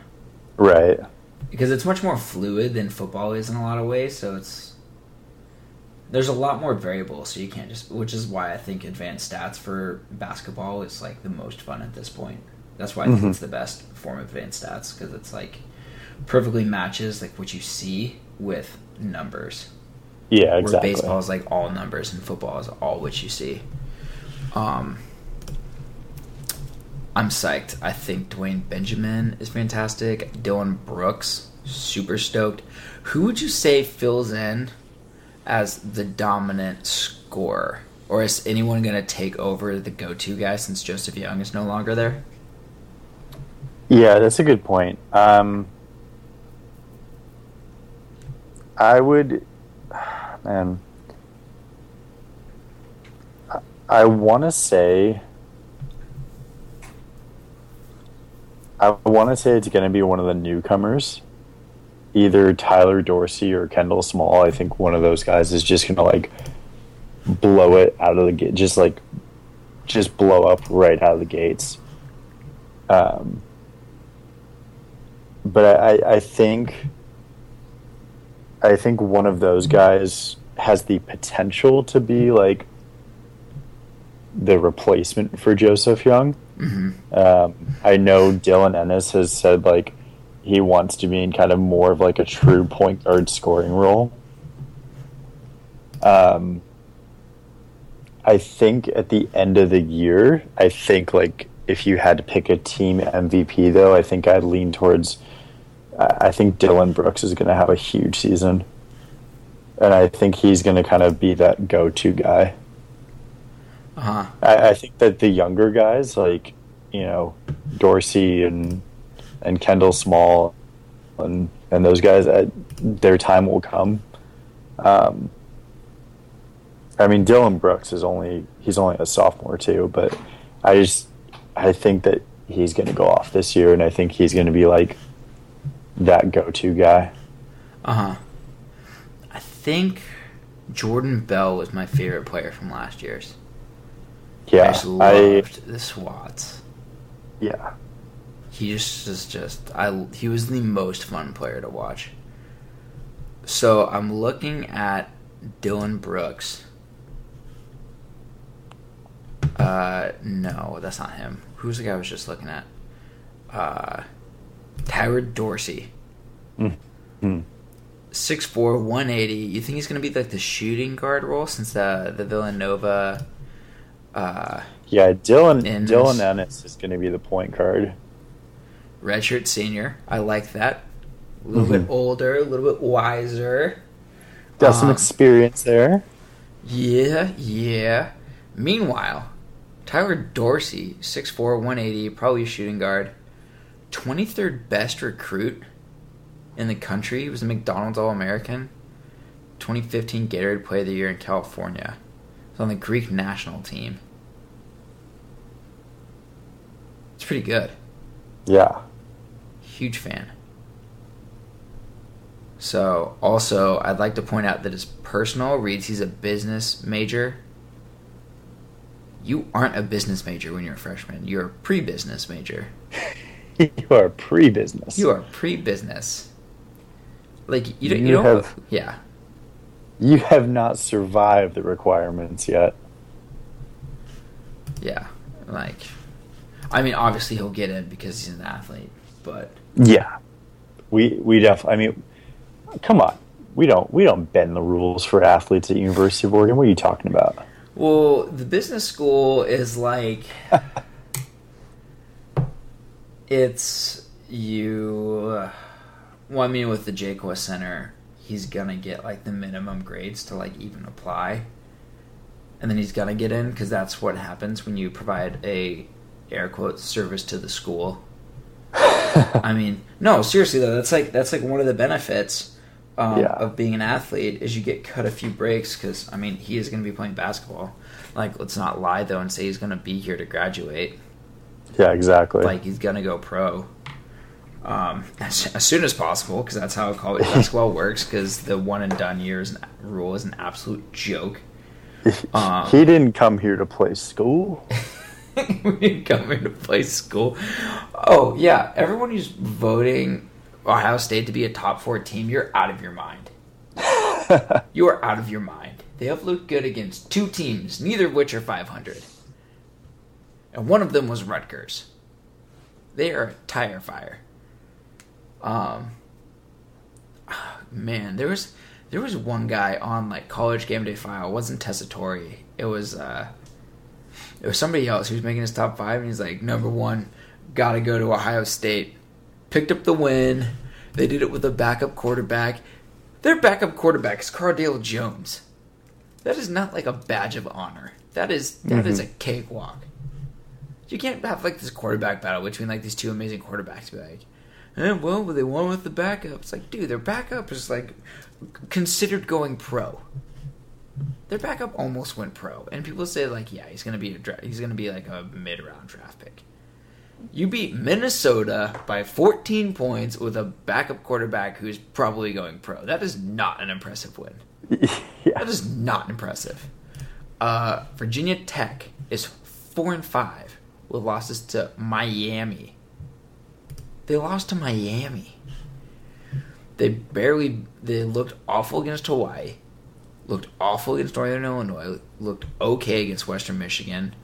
Right. because it's much more fluid than football is in a lot of ways. So it's there's a lot more variables, so you can't just. Which is why I think advanced stats for basketball is like the most fun at this point. That's why I think Mhm. it's the best form of advanced stats because it's like perfectly matches like what you see with numbers. Yeah, Where exactly. baseball is like all numbers and football is all what you see. Um, I'm psyched. I think Dwayne Benjamin is fantastic. Dillon Brooks, super stoked. Who would you say fills in as the dominant scorer? Or is anyone going to take over the go to guy since Joseph Young is no longer there? Yeah, that's a good point. Um, I would, *sighs* man, I, I want to say, I want to say it's going to be one of the newcomers, either Tyler Dorsey or Kendall Small. I think one of those guys is just going to like blow it out of the gate, just like just blow up right out of the gates. Um, but I, I think I think one of those guys has the potential to be like the replacement for Joseph Young. Mm-hmm. Um, I know Dylan Ennis has said like he wants to be in kind of more of like a true point guard scoring role. Um, I think at the end of the year, I think like if you had to pick a team MVP though, I think I'd lean towards. I think Dillon Brooks is going to have a huge season, and I think he's going to kind of be that go-to guy. Uh-huh. I, I think that the younger guys, like you know, Dorsey and and Kendall Small, and and those guys, uh, their time will come. Um, I mean, Dillon Brooks is only he's only a sophomore too, but I just I think that he's going to go off this year, and I think he's going to be like that go-to guy. Uh huh. I think Jordan Bell was my favorite player from last year's. I Yeah, I loved the swats. yeah. He just is just I he was the most fun player to watch. So I'm looking at Dillon Brooks. Uh no, that's not him. Who's the guy I was just looking at? Uh Tyler Dorsey. Mm. Mm. 6'4", 180. You think he's gonna be like the shooting guard role since the the Villanova uh Yeah, Dylan Ennis. Dylan Ennis is going to be the point guard. Redshirt senior. I like that. A little Mhm. bit older, a little bit wiser. Got some Um, experience there. Yeah, yeah. Meanwhile, Tyler Dorsey, 6'4", 180, probably a shooting guard. 23rd best recruit in the country. He was a McDonald's All-American. 2015 Gatorade Player of the Year in California. He's on the Greek national team. It's pretty good. Yeah. Huge fan. So, also, I'd like to point out that his personal reads he's a business major. You aren't a business major when you're a freshman. You're a pre business major. *laughs* you are pre-business. You are pre-business. Like you don't. You, You don't. have- yeah. You have not survived the requirements yet. Yeah. Like, I mean, obviously he'll get in because he's an athlete, but Yeah. We we def I mean come on. We don't we don't bend the rules for athletes at University of Oregon. What are you talking about? well, the business school is like *laughs* it's you. Well, I mean, with the Jaqua Center, he's gonna get like the minimum grades to like even apply, and then he's gonna get in because that's what happens when you provide a air quotes service to the school. I mean, no, seriously though, that's like that's like one of the benefits um, Yeah. of being an athlete is you get cut a few breaks because I mean he is going to be playing basketball. Like, let's not lie though and say he's going to be here to graduate. yeah, exactly. Like he's going to go pro um, as, as soon as possible because that's how college *laughs* basketball works. Because the one and done years rule is an absolute joke. *laughs* um, he didn't come here to play school. *laughs* *laughs* we didn't come here to play school. Oh yeah, everyone who's voting Ohio State to be a top four team, you're out of your mind. *laughs* You are out of your mind. They have looked good against two teams, neither of which are 500, and one of them was Rutgers. They are a tire fire. Um, *sighs* man, there was there was one guy on like College Game Day File. It wasn't Tessitore. It was uh, it was somebody else who was making his top five, and he's like, number one, gotta go to Ohio State. Picked up the win. They did it with a backup quarterback. Their backup quarterback is Cardale Jones. That is not like a badge of honor. That is that is a cakewalk. You can't have like this quarterback battle between like these two amazing quarterbacks. Be like, eh, well, they won with the backup. It's like, dude, their backup is like considered going pro. Their backup almost went pro, and people say like, yeah, he's gonna be a dra- he's gonna be like a mid round draft pick. You beat Minnesota by 14 points with a backup quarterback who's probably going pro. That is not an impressive win. *laughs* yeah. That is not impressive. Uh, Virginia Tech is four and five with losses to Miami. They lost to Miami. They barely. They looked awful against Hawaii. Looked awful against Northern Illinois. Looked okay against Western Michigan.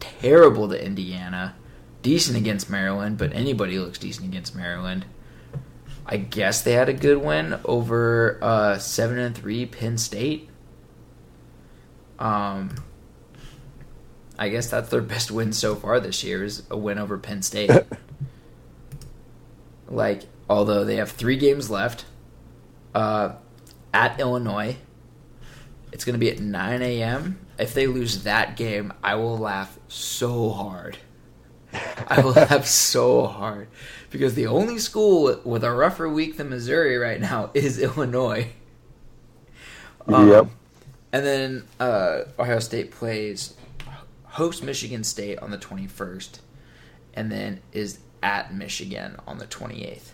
Terrible to Indiana. Decent against Maryland, but anybody looks decent against Maryland. I guess they had a good win over uh, seven and three Penn State. Um, I guess that's their *laughs* best win so far this year is a win over Penn State. *laughs* like, although they have three games left, uh, at Illinois, it's going to be at 9 a.m. If they lose that game, I will laugh so hard. I will *laughs* laugh so hard because the only school with a rougher week than Missouri right now *laughs* is Illinois. Um, yep. And then uh, Ohio State plays host Michigan State on the 21st, and then is at Michigan on the 28th.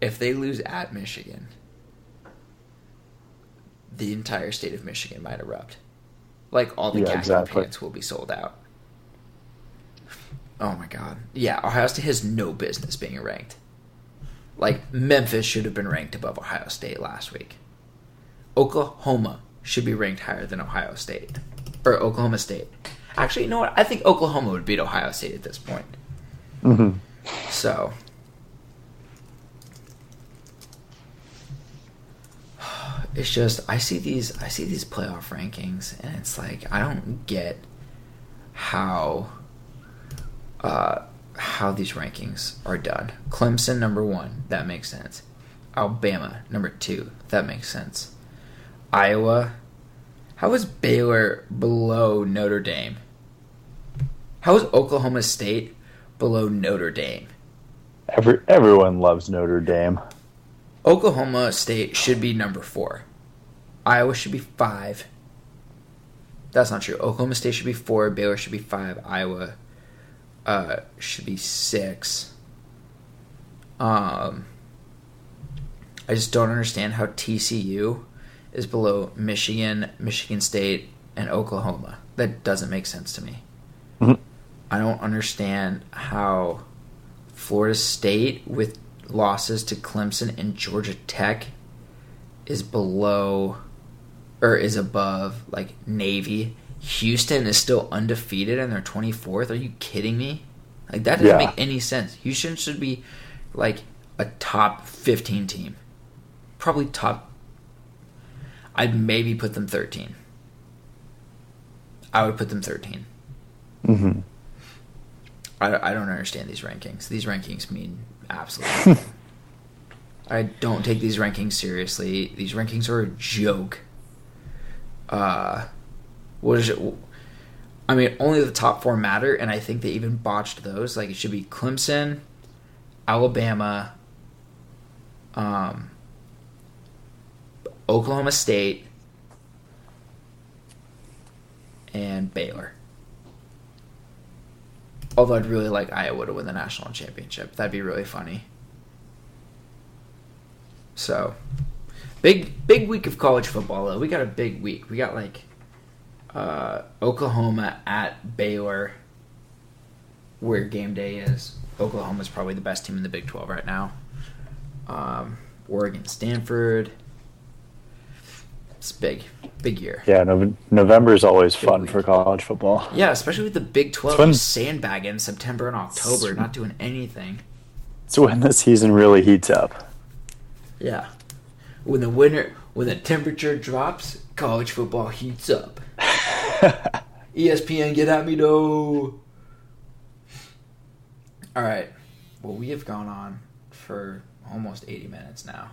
If they lose at Michigan, the entire state of Michigan might erupt. Like all the Yeah, khaki exactly. pants will be sold out. Oh my god. Yeah, Ohio State has no business being ranked. Like Memphis should have been ranked above Ohio State last week. Oklahoma should be ranked higher than Ohio State or Oklahoma State. Actually, you know what? I think Oklahoma would beat Ohio State at this point. hmm So, it's just I see these I see these playoff rankings and it's like I don't get how uh how these rankings are done. Clemson number 1, that makes sense. Alabama number 2, that makes sense. Iowa how is Baylor below Notre Dame? How is Oklahoma State below Notre Dame? Every, everyone loves Notre Dame. Oklahoma State should be number four. Iowa should be five. That's not true. Oklahoma State should be four. Baylor should be five. Iowa uh, should be six. Um, I just don't understand how TCU is below Michigan, Michigan State, and Oklahoma. That doesn't make sense to me. Mhm. I don't understand how Florida State with losses to Clemson and Georgia Tech is below or is above like Navy. Houston is still undefeated and they're 24th. Are you kidding me? Like that doesn't Yeah. make any sense. Houston should be like a top 15 team. Probably top I'd maybe put them 13. I would put them 13. hmm I, I don't understand these rankings. These rankings mean absolutely. *laughs* I don't take these rankings seriously. These rankings are a joke. Uh, what is it? I mean, only the top four matter, and I think they even botched those. Like it should be Clemson, Alabama, um, Oklahoma State, and Baylor. Although I'd really like Iowa to win the national championship. That'd be really funny. So, big big week of college football though. We got a big week. We got like uh, Oklahoma at Baylor, where game day is. Oklahoma's probably the best team in the Big Twelve right now. Um, Oregon, Stanford. It's big, big year. Yeah, Nov- November is always Big fun week. for college football. Yeah, especially with the Big Twelve when- sandbagging in September and October, not doing anything. It's when the season really heats up. Yeah. When the winter when the temperature drops, college football heats up. *laughs* ESPN get at me though. Alright. Well we have gone on for almost eighty minutes now.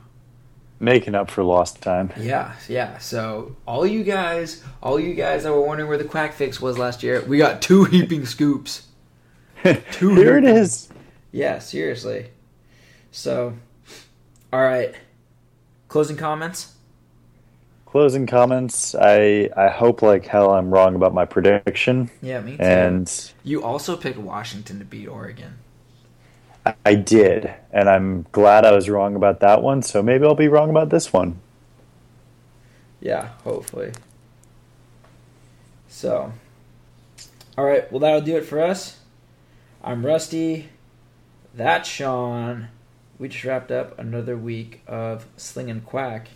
Making up for lost time. Yeah, yeah. So all you guys all you guys that were wondering where the quack fix was last year, we got two *laughs* heaping scoops. *laughs* Two Here it heaping- is. Yeah, seriously. So alright. Closing comments? closing comments. I I hope like hell I'm wrong about my prediction. Yeah, me too. And you also picked Washington to beat Oregon. I, did, and I'm glad I was wrong about that one. So maybe I'll be wrong about this one. Yeah, hopefully. So, all right. Well, that'll do it for us. I'm Rusty. That's Sean. We just wrapped up another week of Slingin' Quack.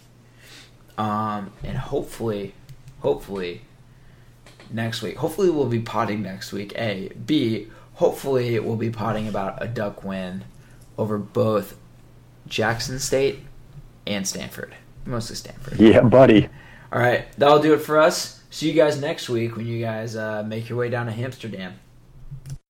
Um, and hopefully, hopefully, next week, hopefully we'll be potting next week. A. B. Hopefully we'll be potting about a duck win over both Jackson State and Stanford. Mostly Stanford. Yeah, buddy. All right, that'll do it for us. See you guys next week when you guys uh, make your way down to Amsterdam.